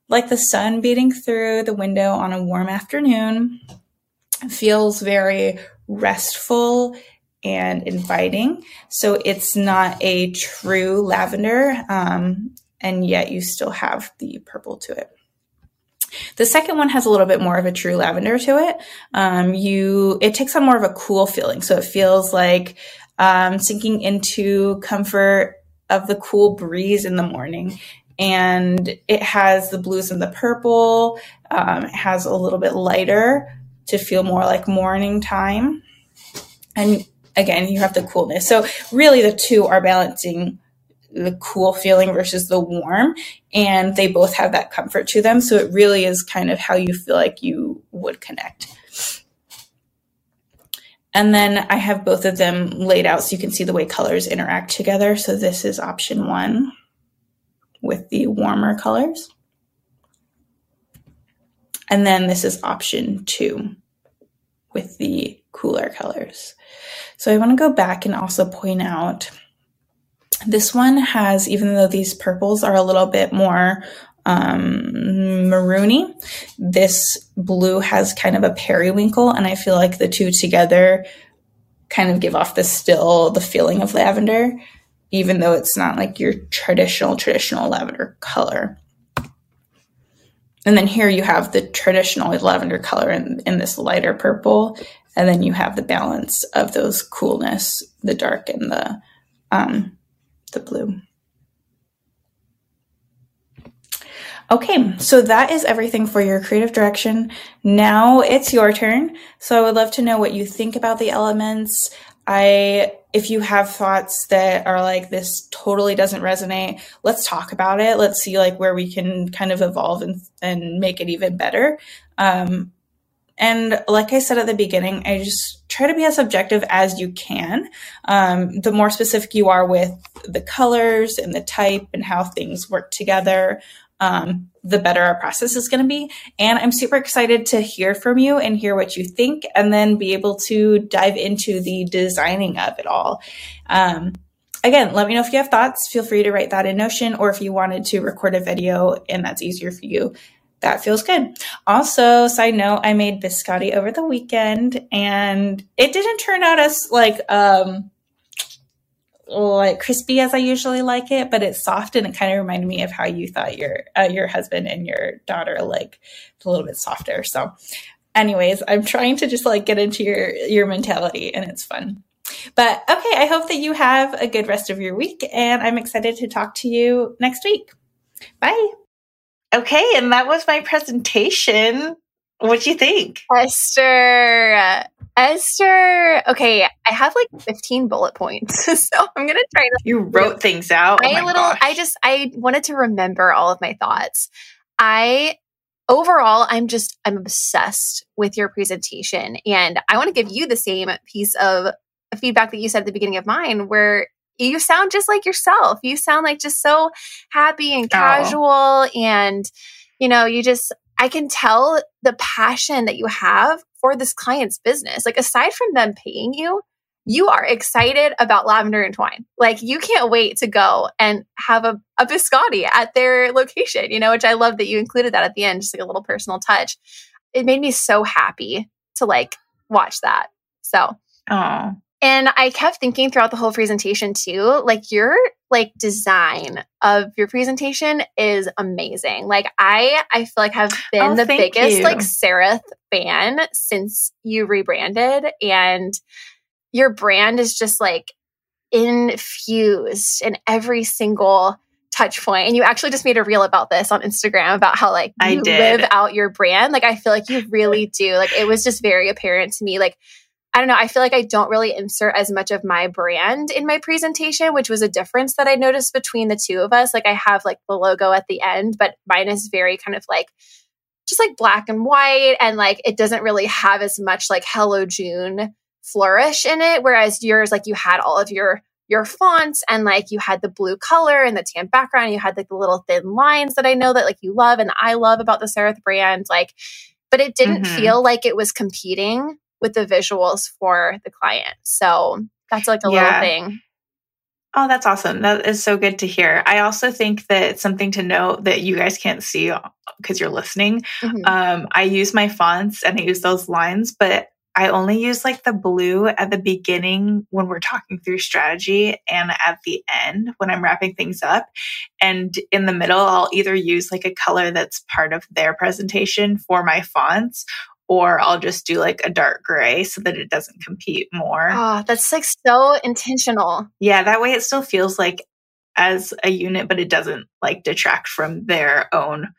like the sun beating through the window on a warm afternoon. Feels very restful and inviting. So it's not a true lavender, um, and yet you still have the purple to it. The second one has a little bit more of a true lavender to it. Um, you, it takes on more of a cool feeling. So it feels like, um, sinking into comfort of the cool breeze in the morning. And it has the blues and the purple. Um, it has a little bit lighter to feel more like morning time. And again, you have the coolness. So really the two are balancing the cool feeling versus the warm and they both have that comfort to them so it really is kind of how you feel like you would connect and then I have both of them laid out so you can see the way colors interact together. So this is option one with the warmer colors. And then this is option two with the cooler colors. So I want to go back and also point out this one has, even though these purples are a little bit more um, maroony, this blue has kind of a periwinkle, and I feel like the two together kind of give off the still the feeling of lavender, even though it's not like your traditional traditional lavender color. And then here you have the traditional lavender color in, in this lighter purple, and then you have the balance of those coolness, the dark and the um, the blue. Okay, so that is everything for your creative direction. Now it's your turn. So I would love to know what you think about the elements. I if you have thoughts that are like this totally doesn't resonate, let's talk about it. Let's see like where we can kind of evolve and and make it even better. Um, and like I said at the beginning, I just try to be as objective as you can. Um, the more specific you are with the colors and the type and how things work together, um, the better our process is going to be. And I'm super excited to hear from you and hear what you think, and then be able to dive into the designing of it all. Um, again, let me know if you have thoughts. Feel free to write that in Notion, or if you wanted to record a video and that's easier for you, that feels good. Also, side note, I made biscotti over the weekend and it didn't turn out as like um like crispy as I usually like it, but it's soft and it kind of reminded me of how you thought your uh, your husband and your daughter like a little bit softer. So, anyways, I'm trying to just like get into your your mentality and it's fun. But okay, I hope that you have a good rest of your week and I'm excited to talk to you next week. Bye. Okay, and that was my presentation. What do you think? Esther. Esther. Okay, I have like 15 bullet points. [LAUGHS] so I'm going to try to You wrote things out. Oh I little gosh. I just I wanted to remember all of my thoughts. I overall I'm just I'm obsessed with your presentation and I want to give you the same piece of feedback that you said at the beginning of mine where you sound just like yourself. You sound like just so happy and casual. Oh. And, you know, you just, I can tell the passion that you have for this client's business. Like, aside from them paying you, you are excited about lavender and twine. Like, you can't wait to go and have a, a biscotti at their location, you know, which I love that you included that at the end, just like a little personal touch. It made me so happy to like watch that. So, oh, and I kept thinking throughout the whole presentation too, like your like design of your presentation is amazing. Like I I feel like have been oh, the biggest you. like Sereth fan since you rebranded and your brand is just like infused in every single touch point. And you actually just made a reel about this on Instagram about how like you live out your brand. Like I feel like you really do. Like it was just very apparent to me like I don't know. I feel like I don't really insert as much of my brand in my presentation, which was a difference that I noticed between the two of us. Like I have like the logo at the end, but mine is very kind of like just like black and white and like it doesn't really have as much like hello June flourish in it whereas yours like you had all of your your fonts and like you had the blue color and the tan background you had like the little thin lines that I know that like you love and I love about the Sereth brand like but it didn't mm-hmm. feel like it was competing with the visuals for the client. So that's like a yeah. little thing. Oh, that's awesome. That is so good to hear. I also think that something to note that you guys can't see because you're listening. Mm-hmm. Um, I use my fonts and I use those lines, but I only use like the blue at the beginning when we're talking through strategy and at the end when I'm wrapping things up. And in the middle, I'll either use like a color that's part of their presentation for my fonts or I'll just do like a dark gray so that it doesn't compete more. Oh, that's like so intentional. Yeah, that way it still feels like as a unit, but it doesn't like detract from their own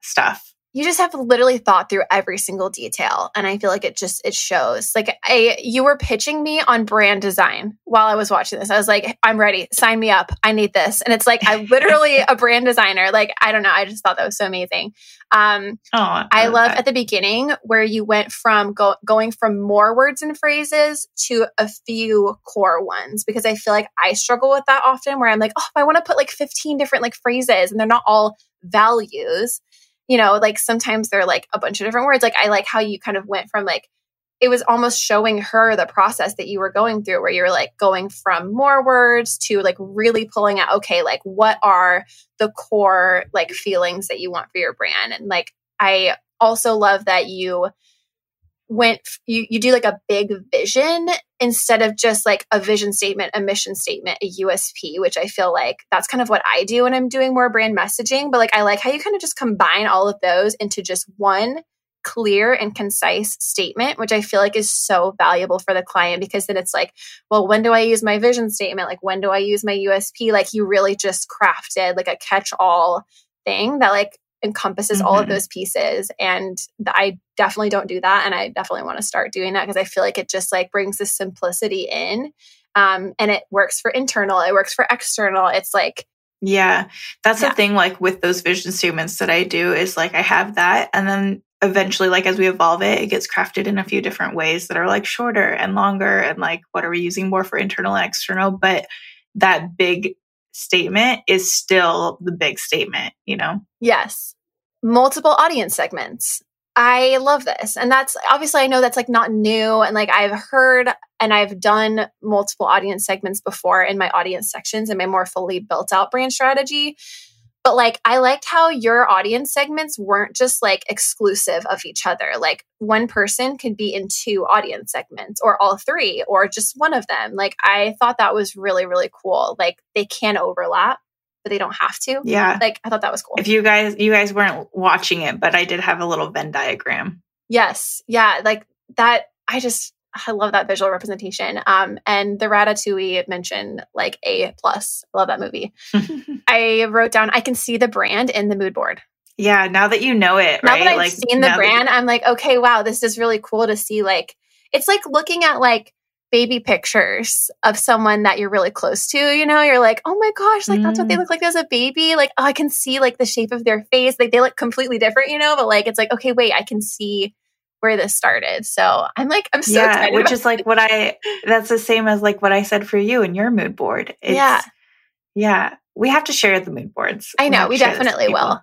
stuff you just have literally thought through every single detail and i feel like it just it shows. Like i you were pitching me on brand design while i was watching this. I was like i'm ready. Sign me up. I need this. And it's like i [LAUGHS] literally a brand designer like i don't know i just thought that was so amazing. Um oh, I, I love at the beginning where you went from go, going from more words and phrases to a few core ones because i feel like i struggle with that often where i'm like oh i want to put like 15 different like phrases and they're not all values you know, like sometimes they're like a bunch of different words. Like I like how you kind of went from like it was almost showing her the process that you were going through where you're like going from more words to like really pulling out okay like what are the core like feelings that you want for your brand and like i also love that you went you you do like a big vision instead of just like a vision statement a mission statement a usp which i feel like that's kind of what i do when i'm doing more brand messaging. But like i like how you kind of just combine all of those into just one clear and concise statement which i feel like is so valuable for the client because then it's like well when do i use my vision statement? Like when do i use my usp like you really just crafted like a catch all thing that like encompasses mm-hmm. all of mm-hmm. those pieces and i definitely don't do that and i definitely want to start doing that because i feel like it just like brings the simplicity in um, and it works for internal it works for external it's like yeah that's yeah. the thing like with those vision statements that i do is like i have that and then eventually like as we evolve it it gets crafted in a few different ways that are like shorter and longer and like what are we using more for internal and external but that big statement is still the big statement, you know? Yes. Multiple audience segments. I love this. And that's obviously, I know that's like not new. And like I've heard and I've done multiple audience segments before in my audience sections and my more fully built out brand strategy. But like, I liked how your audience segments weren't just like exclusive of each other. Like, one person could be in two audience segments or all three or just one of them. Like, I thought that was really, really cool. Like, they can overlap, but they don't have to. Yeah. Like, I thought that was cool. If you guys, you guys weren't watching it, but I did have a little Venn diagram. Yes. Yeah. Like, that, I just, I love that visual representation. Um, and the Ratatouille mentioned like A plus. I love that movie. [LAUGHS] I wrote down I can see the brand in the mood board. Yeah, now that you know it, now right? that I've like, seen the brand, I'm like, okay, wow, this is really cool to see. Like, it's like looking at like baby pictures of someone that you're really close to. You know, you're like, oh my gosh, like mm. that's what they mm. look like as a baby. Like, oh, I can see like the shape of their face. Like they look completely different, you know. But like, it's like, okay, wait, I can see where this started. So I'm like, I'm so yeah. Which is like what I, that's the same as like what I said for you in your mood board. It's, yeah. Yeah. We have to share the mood boards. I know, we, we definitely will.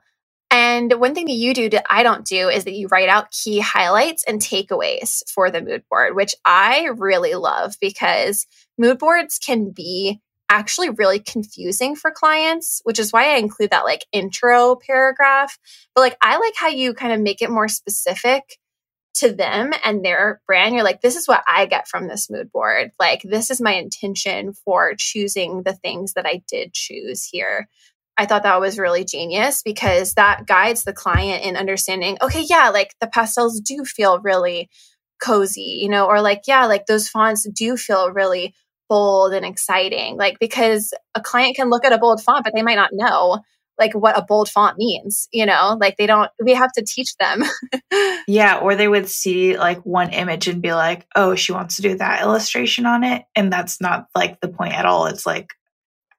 And one thing that you do that I don't do is that you write out key highlights and takeaways for the mood board, which I really love because mood boards can be actually really confusing for clients, which is why I include that like intro paragraph. But like, I like how you kind of make it more specific to them and their brand, you're like, this is what I get from this mood board. Like, this is my intention for choosing the things that I did choose here. I thought that was really genius because that guides the client in understanding, okay, yeah, like the pastels do feel really cozy, you know, or like, yeah, like those fonts do feel really bold and exciting. Like, because a client can look at a bold font, but they might not know like what a bold font means, you know, like they don't, we have to teach them. [LAUGHS] yeah. Or they would see like one image and be like, oh, she wants to do that illustration on it. And that's not like the point at all. It's like,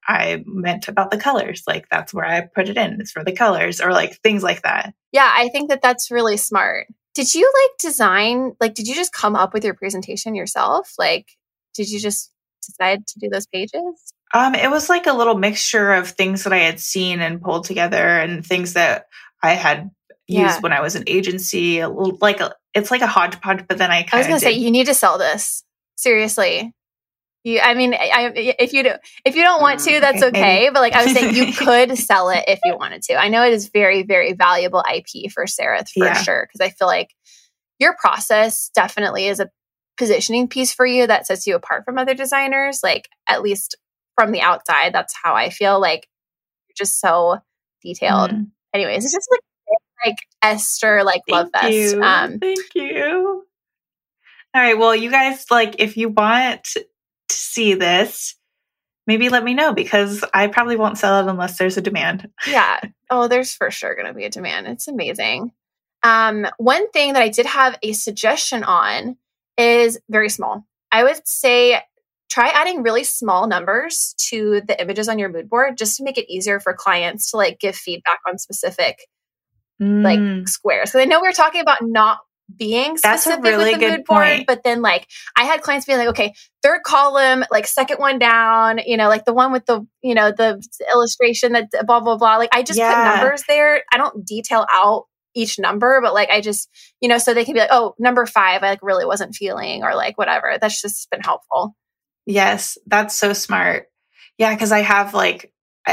I meant about the colors. Like that's where I put it in. It's for the colors or like things like that. Yeah. I think that that's really smart. Did you like design, like, did you just come up with your presentation yourself? Like, did you just decide to do those pages? Um, it was like a little mixture of things that I had seen and pulled together and things that I had used yeah. when I was an agency. A little, Like a, it's like a hodgepodge, but then I I was gonna say you need to sell this seriously. You, I mean, I, if you do, if you don't want to, mm, that's okay. But like I was saying, you [LAUGHS] could sell it if you wanted to. I know it is very, very valuable IP for Sarah for yeah. sure because I feel like your process definitely is a positioning piece for you that sets you apart from other designers. Like at least from the outside, that's how I feel. Like you're just so detailed. Mm. Anyways, it's just like like Esther like Thank love fest. You. Um, Thank you. All right. Well, you guys like if you want to see this, maybe let me know because I probably won't sell it unless there's a demand. yeah. [LAUGHS] Oh, there's for sure going to be a demand. It's amazing. Um, one thing that I did have a suggestion on is very small. I would say try adding really small numbers to the images on your mood board just to make it easier for clients to like give feedback on specific mm. like squares. So I know we are talking about not being specific That's a really with the good mood board, point. but then like I had clients being like, okay, third column, like second one down, you know, like the one with the, you know, the illustration that blah blah blah. Like I just yeah. put numbers there. I don't detail out each number, but like I just, you know, so they can be like, oh, number five, I like really wasn't feeling or like whatever. That's just been helpful. Yes, that's so smart. Yeah, because I have like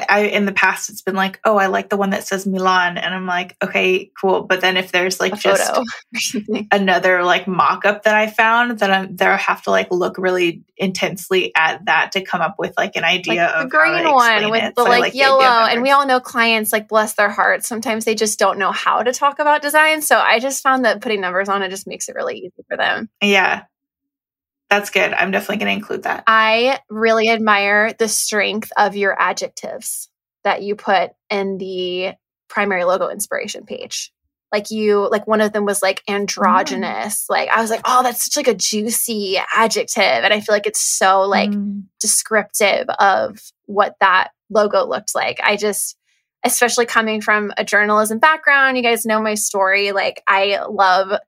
I, in the past it's been like, oh, I like the one that says Milan, and I'm like, okay, cool. But then if there's like A just photo. [LAUGHS] another like mock up that I found, then I'm there I have to like look really intensely at that to come up with like an idea like of the green one with it. the So I like, the yellow and we all know clients like bless their hearts sometimes they just don't know how to talk about design so i just found that putting numbers on it just makes it really easy for them yeah, that's good. I'm definitely going to include that. i really admire the strength of your adjectives that you put in the primary logo inspiration page like you like one of them was like androgynous like i was like oh that's such like a juicy adjective and i feel like it's so like Mm. descriptive of what that logo looked like. I just, especially coming from a journalism background, you guys know my story. Like, I love,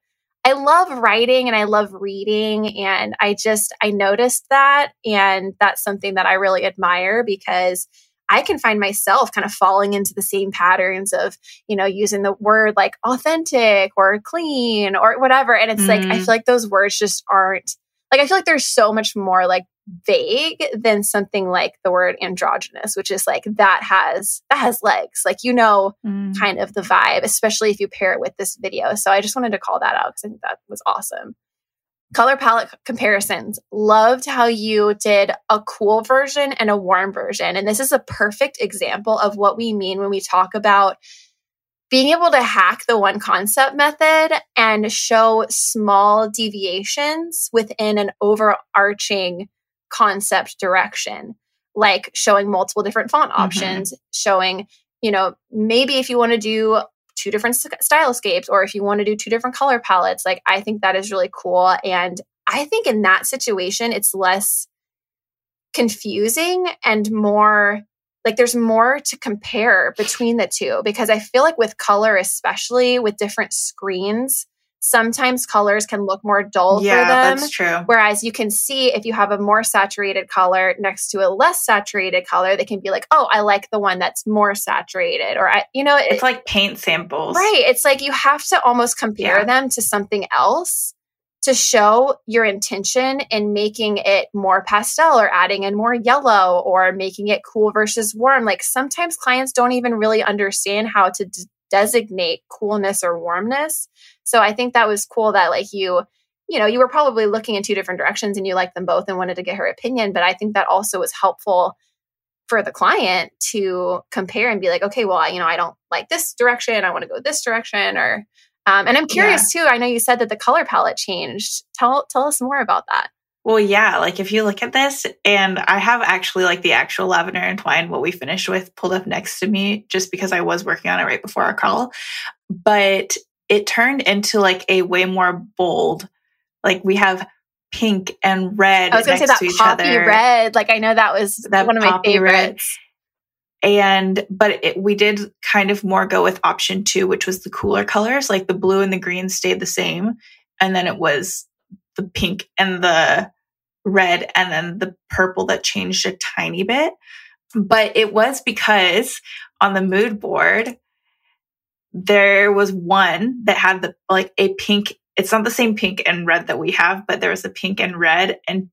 I love writing and I love reading. And I just, I noticed that. And that's something that I really admire because I can find myself kind of falling into the same patterns of, you know, using the word like authentic or clean or whatever. And it's like, I Mm. feel like those words just aren't like, I feel like there's so much more like vague than something like the word androgynous, which is like that has, that has legs. Like, you know, Mm. kind of the vibe, especially if you pair it with this video. So I just wanted to call that out because I think that was awesome. Color palette comparisons. Loved how you did a cool version and a warm version. And this is a perfect example of what we mean when we talk about being able to hack the one concept method and show small deviations within an overarching concept direction, like showing multiple different font Mhm. options, showing, you know, maybe if you want to do two different st- stylescapes or if you want to do two different color palettes, like I think that is really cool. And I think in that situation, it's less confusing and more like there's more to compare between the two because I feel like with color, especially with different screens, sometimes colors can look more dull yeah, for them. that's true. Whereas you can see if you have a more saturated color next to a less saturated color, they can be like, oh, I like the one that's more saturated. Or, I, you know, it- It's like paint samples, Right. It's like you have to almost compare Yeah. them to something else to show your intention in making it more pastel or adding in more yellow or making it cool versus warm. Like sometimes clients don't even really understand how to d- designate coolness or warmness. So I think that was cool that like you you know, you were probably looking in two different directions and you liked them both and wanted to get her opinion, but I think that also was helpful for the client to compare and be like, okay, well, I, you know, I don't like this direction. I want to go this direction. Or, um, and I'm curious too. I know you said that the color palette changed. Tell tell us more about that. Well, yeah, like if you look at this, and I have actually like the actual lavender and twine, what we finished with, pulled up next to me just because I was working on it right before our call. But it turned into like a way more bold, like we have pink and red I was going to say that to each poppy other. red. Like I know that was That one of my poppy red. favorites. and but it, we did kind of more go with option two which was the cooler colors like the blue and the green stayed the same and then it was the pink and the red and then the purple that changed a tiny bit. But it was because on the mood board there was one that had the like a pink it's not the same pink and red that we have but there was a pink and red and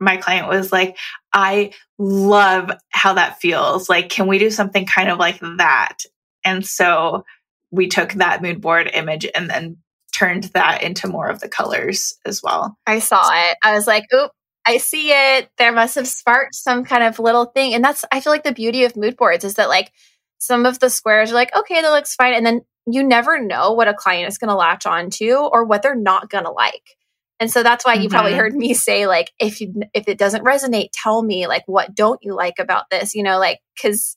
my client was like i love how that feels. Like can we do something kind of like that? And so we took that mood board image and then turned that into more of the colors as well. I saw it. I was like, oop, I see it. There must have sparked some kind of little thing. And that's, I feel like the beauty of mood boards is that like some of the squares are like, okay, that looks fine. And then you never know what a client is going to latch on to or what they're not going to like. And so that's why you probably Mhm. heard me say like, if you, if it doesn't resonate, tell me like, what don't you like about this? You know, like, cause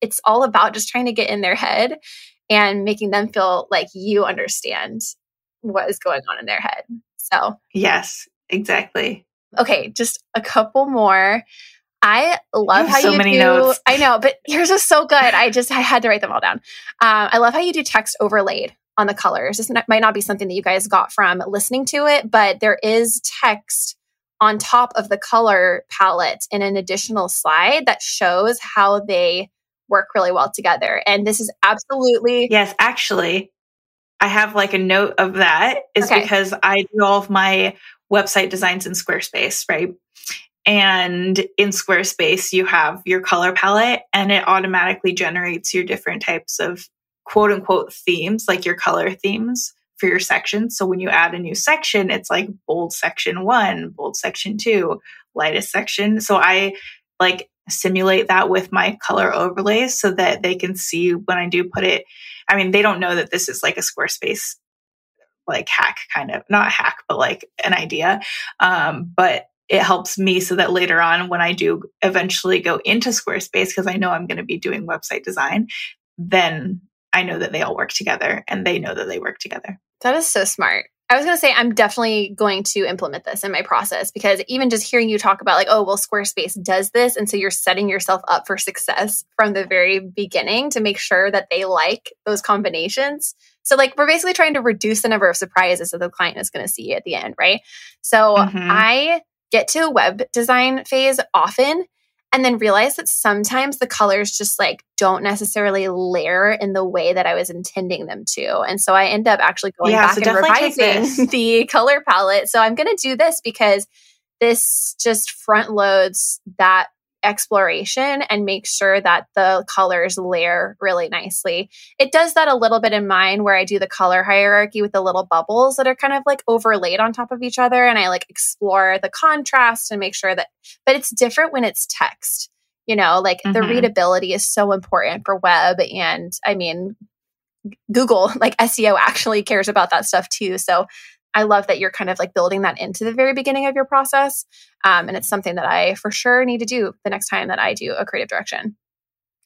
it's all about just trying to get in their head and making them feel like you understand what is going on in their head. So yes exactly okay, just a couple more. I love how so you many do. notes. I know, but yours is so good. I just I had to write them all down. Um, I love how you do text overlaid on the colors. This might not be something that you guys got from listening to it, but there is text on top of the color palette in an additional slide that shows how they work really well together. And this is absolutely yes actually I have like a note of that is okay. because I do all of my website designs in Squarespace, right? And in Squarespace, you have your color palette and it automatically generates your different types of quote unquote themes, like your color themes for your section. So when you add a new section, it's like bold section one, bold section two, lightest section. So I like simulate that with my color overlays so that they can see when I do put it. I mean, they don't know that this is like a Squarespace like hack kind of not hack, but like an idea. Um, but it helps me so that later on when I do eventually go into Squarespace, because I know I'm going to be doing website design, then I know that they all work together and they know that they work together. That is so smart. I was going to say, I'm definitely going to implement this in my process because even just hearing you talk about, like, oh, well, Squarespace does this. And so you're setting yourself up for success from the very beginning to make sure that they like those combinations. So, like, we're basically trying to reduce the number of surprises that the client is going to see at the end, right? So, mm-hmm. I get to a web design phase often and then realize that sometimes the colors just like don't necessarily layer in the way that I was intending them to. And so I end up actually going yeah, back so and revising [LAUGHS] the color palette. So I'm going to do this because this just front loads that exploration and make sure that the colors layer really nicely. It does that a little bit in mine where I do the color hierarchy with the little bubbles that are kind of like overlaid on top of each other and I like explore the contrast and make sure that but it's different when it's text. You know, like mm-hmm. the readability is so important for web and I mean Google like SEO actually cares about that stuff too. So I love that you're kind of like building that into the very beginning of your process. Um, and it's something that I for sure need to do the next time that I do a creative direction.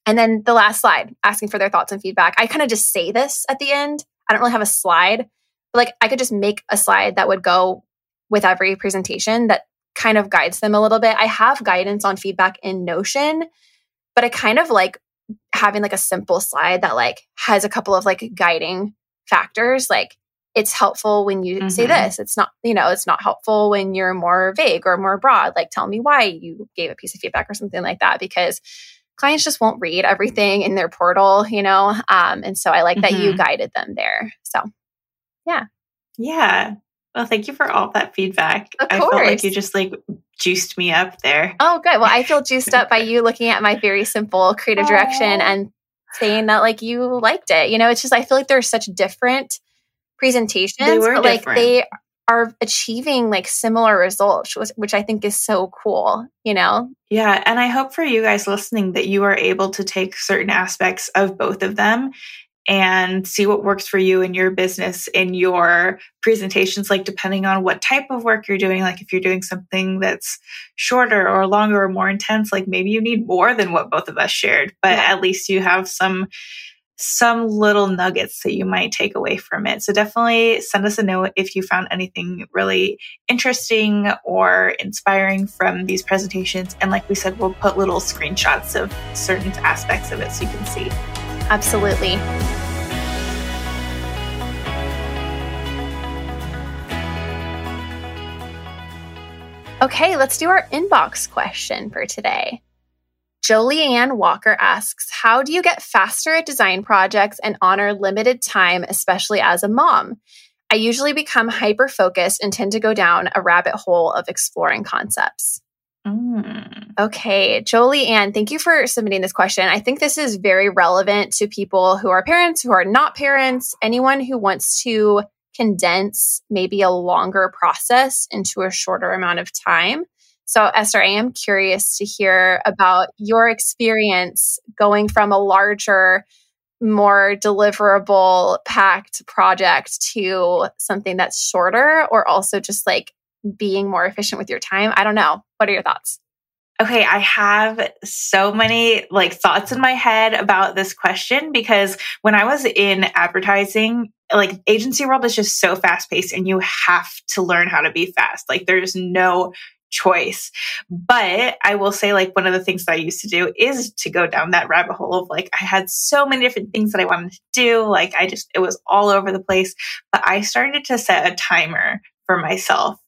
And then the last slide, asking for their thoughts and feedback. I kind of just say this at the end. I don't really have a slide, but like I could just make a slide that would go with every presentation that kind of guides them a little bit. I have guidance on feedback in Notion, but I kind of like having like a simple slide that like has a couple of like guiding factors like it's helpful when you mm-hmm. say this. It's not, you know, it's not helpful when you're more vague or more broad. Like, tell me why you gave a piece of feedback or something like that, because clients just won't read everything in their portal, you know? Um, and so I like mm-hmm. that you mm-hmm. guided them there. So, yeah. Yeah. Well, thank you for all that feedback. I felt like you just like juiced me up there. Oh, good. Well, I feel juiced up by [LAUGHS] you looking at my very simple creative direction and saying that like you liked it. You know, it's just I feel like there's such different presentations, they were but like they are achieving like similar results, which, which I think is so cool, you know? Yeah. And I hope for you guys listening that you are able to take certain aspects of both of them and see what works for you in your business in your presentations like depending on what type of work you're doing like if you're doing something that's shorter or longer or more intense like maybe you need more than what both of us shared but yeah. at least you have some some little nuggets that you might take away from it. So definitely send us a note if you found anything really interesting or inspiring from these presentations. And like we said, we'll put little screenshots of certain aspects of it so you can see. Absolutely. Okay, let's do our inbox question for today. Jolieanne Walker asks, How do you get faster at design projects and honor limited time, especially as a mom? I usually become hyper focused and tend to go down a rabbit hole of exploring concepts. Mm. Okay, Jolie Ann, thank you for submitting this question. I think this is very relevant to people who are parents, who are not parents, anyone who wants to condense maybe a longer process into a shorter amount of time. So, Esther, I am curious to hear about your experience going from a larger, more deliverable, packed project to something that's shorter, or also just like being more efficient with your time. I don't know. What are your thoughts? Okay, I have so many like thoughts in my head about this question because when I was in advertising, like agency world is just so fast paced and you have to learn how to be fast. Like there's no choice. But I will say, like, one of the things that I used to do is to go down that rabbit hole of like, I had so many different things that I wanted to do. Like, I just, it was all over the place. But I started to set a timer for myself.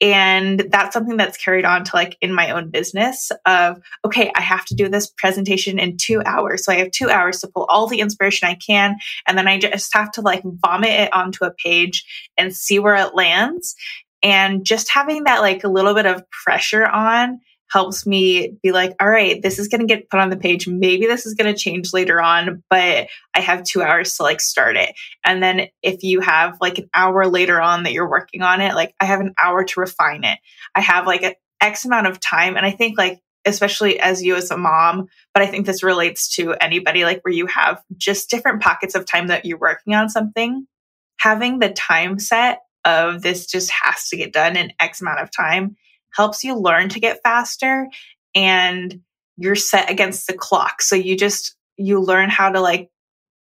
And that's something that's carried on to like in my own business of, okay, I have to do this presentation in two hours. So I have two hours to pull all the inspiration I can. And then I just have to like vomit it onto a page and see where it lands. And just having that like a little bit of pressure on helps me be like, all right, this is going to get put on the page. Maybe this is going to change later on, but I have two hours to like start it. And then if you have like an hour later on that you're working on it, like I have an hour to refine it. I have like an X amount of time. And I think like, especially as you as a mom, but I think this relates to anybody like where you have just different pockets of time that you're working on something. Having the time set of this just has to get done in X amount of time helps you learn to get faster and you're set against the clock. So you just, you learn how to like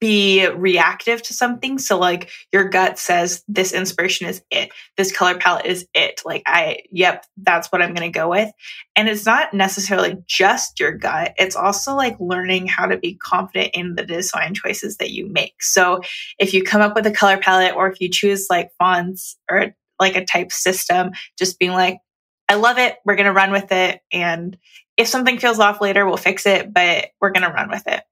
be reactive to something. So like your gut says this inspiration is it. This color palette is it. Like I, yep, that's what I'm going to go with. And it's not necessarily just your gut. It's also like learning how to be confident in the design choices that you make. So if you come up with a color palette or if you choose like fonts or like a type system, just being like, I love it. We're going to run with it. And if something feels off later, we'll fix it, but we're going to run with it.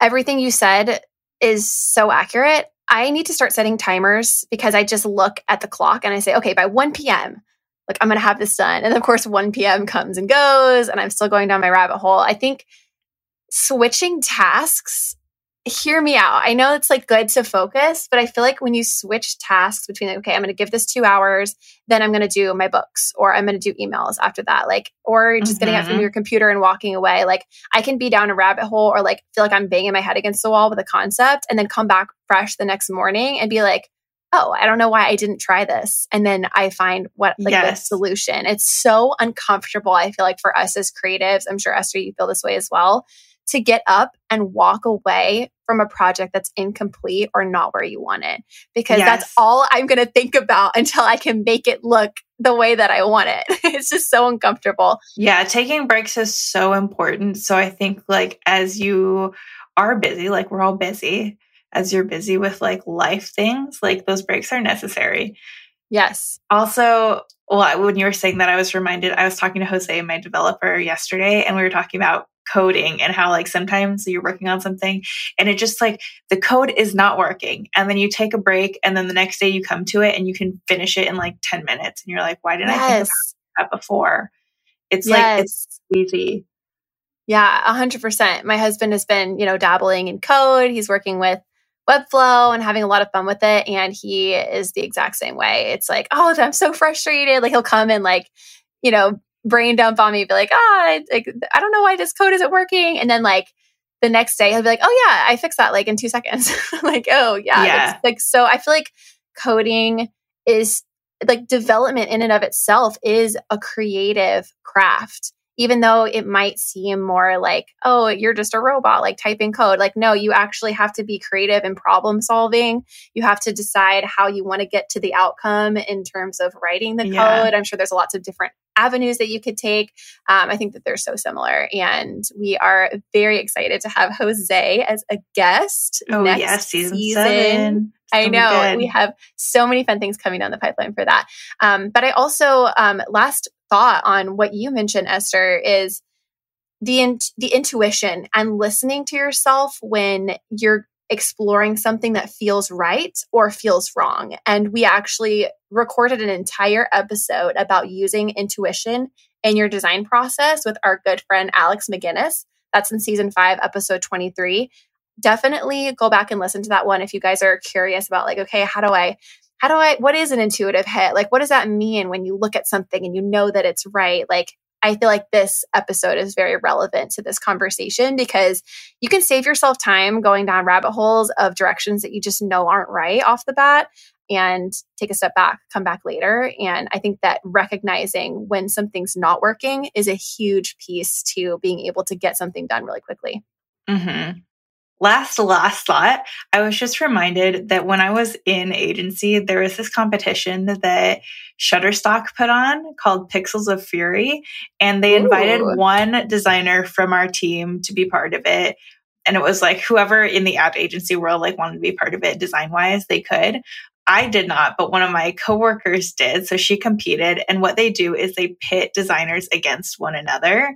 Everything you said is so accurate. I need to start setting timers because I just look at the clock and I say, okay, by 1 p.m., like I'm going to have this done. And of course, 1 p.m. comes and goes, and I'm still going down my rabbit hole. I think switching tasks hear me out. I know it's like good to focus, but I feel like when you switch tasks between like, okay, I'm going to give this two hours, then I'm going to do my books or I'm going to do emails after that, like, or just mm-hmm. getting up from mm-hmm. your computer and walking away. Like I can be down a rabbit hole or like feel like I'm banging my head against the wall with a concept and then come back fresh the next morning and be like, oh, I don't know why I didn't try this. And then I find what like yes. the solution. It's so uncomfortable. I feel like for us as creatives, I'm sure Esther, you feel this way as well to get up and walk away from a project that's incomplete or not where you want it. Because yes. that's all I'm going to think about until I can make it look the way that I want it. [LAUGHS] it's just so uncomfortable. Yeah, taking breaks is so important. So I think, like, as you are busy, like, we're all busy, as you're busy with like life things, like, those breaks are necessary. Yes. Also, well, when you were saying that, I was reminded, I was talking to Jose, my developer, yesterday, and we were talking about coding and how like sometimes you're working on something and it just like the code is not working and then you take a break and then the next day you come to it and you can finish it in like 10 minutes and you're like why didn't yes. I think about that before it's yes. like it's easy yeah 100% my husband has been you know dabbling in code he's working with Webflow and having a lot of fun with it. And he is the exact same way. It's like, oh, I'm so frustrated. Like he'll come and like, you know, brain dump on me, be like, ah, oh, like, I don't know why this code isn't working. And then like the next day he'll be like, oh yeah, I fixed that like in two seconds. [LAUGHS] like, oh yeah. yeah. Like, so I feel like coding is like development in and of itself is a creative craft even though it might seem more like, oh, you're just a robot, like typing code. Like, no, you actually have to be creative and problem solving. You have to decide how you want to get to the outcome in terms of writing the yeah. code. I'm sure there's lots of different avenues that you could take. Um, I think that they're so similar. And we are very excited to have Jose as a guest oh, next season. season. I know we have so many fun things coming down the pipeline for that. Um, but I also, um, last thought on what you mentioned, Esther, is the in- the intuition and listening to yourself when you're exploring something that feels right or feels wrong. And we actually recorded an entire episode about using intuition in your design process with our good friend Alex McGinnis. That's in season five, episode 23. Definitely go back and listen to that one if you guys are curious about, like, okay, how do I how do I, what is an intuitive hit? Like, what does that mean when you look at something and you know that it's right? Like, I feel like this episode is very relevant to this conversation because you can save yourself time going down rabbit holes of directions that you just know aren't right off the bat and take a step back, come back later. And I think that recognizing when something's not working is a huge piece to being able to get something done really quickly. Mm-hmm last last thought i was just reminded that when i was in agency there was this competition that shutterstock put on called pixels of fury and they invited one designer from our team to be part of it and it was like whoever in the ad agency world like wanted to be part of it design wise they could I did not, but one of my coworkers did. So she competed. And what they do is they pit designers against one another.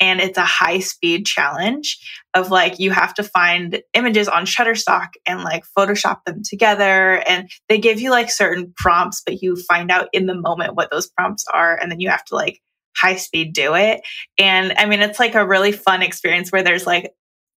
And it's a high speed challenge of like, you have to find images on Shutterstock and like Photoshop them together. And they give you like certain prompts, but you find out in the moment what those prompts are. And then you have to like high speed do it. And I mean, it's like a really fun experience where there's like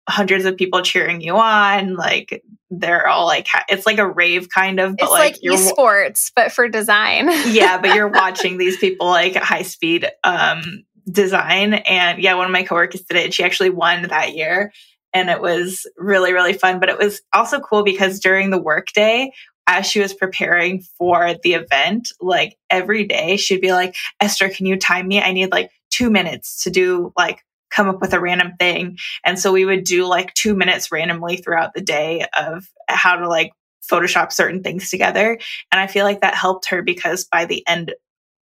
hundreds of people cheering you on. Like they're all like, it's like a rave kind of, but it's like, like esports, but for design. yeah, but you're [LAUGHS] watching these people like high speed um, design. And yeah, one of my coworkers did it. And she actually won that year. And it was really, really fun. But it was also cool because during the workday, as she was preparing for the event, like every day, she'd be like, Esther, can you time me? I need like two minutes to do like come up with a random thing. And so we would do like two minutes randomly throughout the day of how to like Photoshop certain things together. And I feel like that helped her because by the end,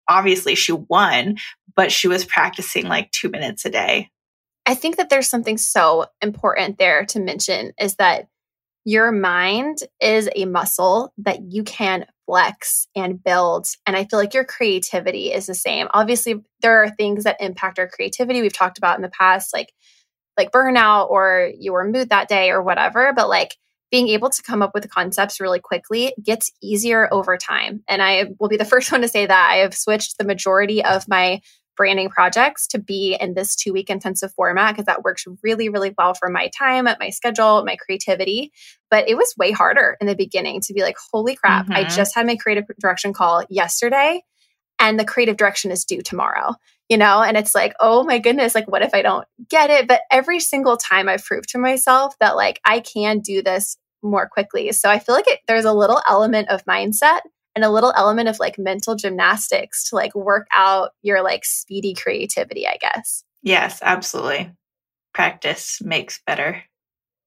obviously she won, but she was practicing like two minutes a day. I think that there's something so important there to mention is that your mind is a muscle that you can flex and build. And I feel like your creativity is the same. Obviously, there are things that impact our creativity. We've talked about in the past, like like burnout or your mood that day or whatever. But like being able to come up with concepts really quickly gets easier over time. And I will be the [LAUGHS] first one to say that I have switched the majority of my branding projects to be in this two week intensive format because that works really, really well for my time, my schedule, my creativity. But it was way harder in the beginning to be like, holy crap, mm-hmm. I just had my creative direction call yesterday and the creative direction is due tomorrow. You know, and it's like, oh my goodness, like, what if I don't get it? But every single time I've proved to myself that, like, I can do this more quickly. So I feel like it, there's a little element of mindset and a little element of like mental gymnastics to like work out your like speedy creativity, I guess. Yes, absolutely. Practice makes better.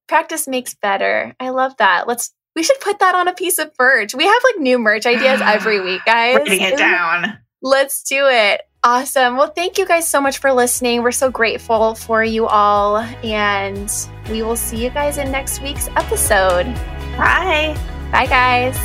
Practice makes better. I love that. Let's we should put that on a piece of merch. We have like new merch ideas every week, [SIGHS] guys. Writing it down. Let's do it. Awesome. Well, thank you guys so much for listening. We're so grateful for you all. And we will see you guys in next week's episode. Bye. Bye, guys.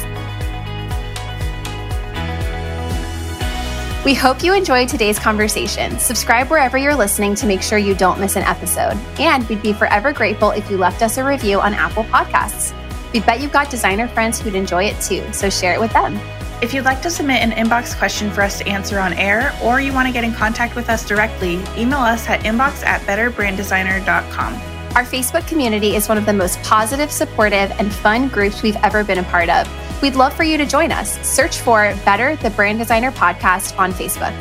We hope you enjoyed today's conversation. Subscribe wherever you're listening to make sure you don't miss an episode. And we'd be forever grateful if you left us a review on Apple Podcasts. We bet you've got designer friends who'd enjoy it too, so share it with them. If you'd like to submit an inbox question for us to answer on air, or you want to get in contact with us directly, email us at inbox at betterbranddesigner.com. Our Facebook community is one of the most positive, supportive, and fun groups we've ever been a part of. We'd love for you to join us. Search for Better the Brand Designer Podcast on Facebook.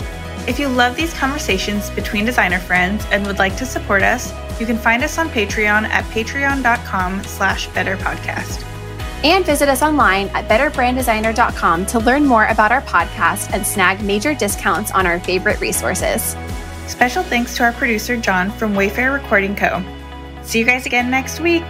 If you love these conversations between designer friends and would like to support us, you can find us on Patreon at patreon.com slash betterpodcast. And visit us online at betterbranddesigner.com to learn more about our podcast and snag major discounts on our favorite resources. Special thanks to our producer, John from Wayfare Recording Co. See you guys again next week.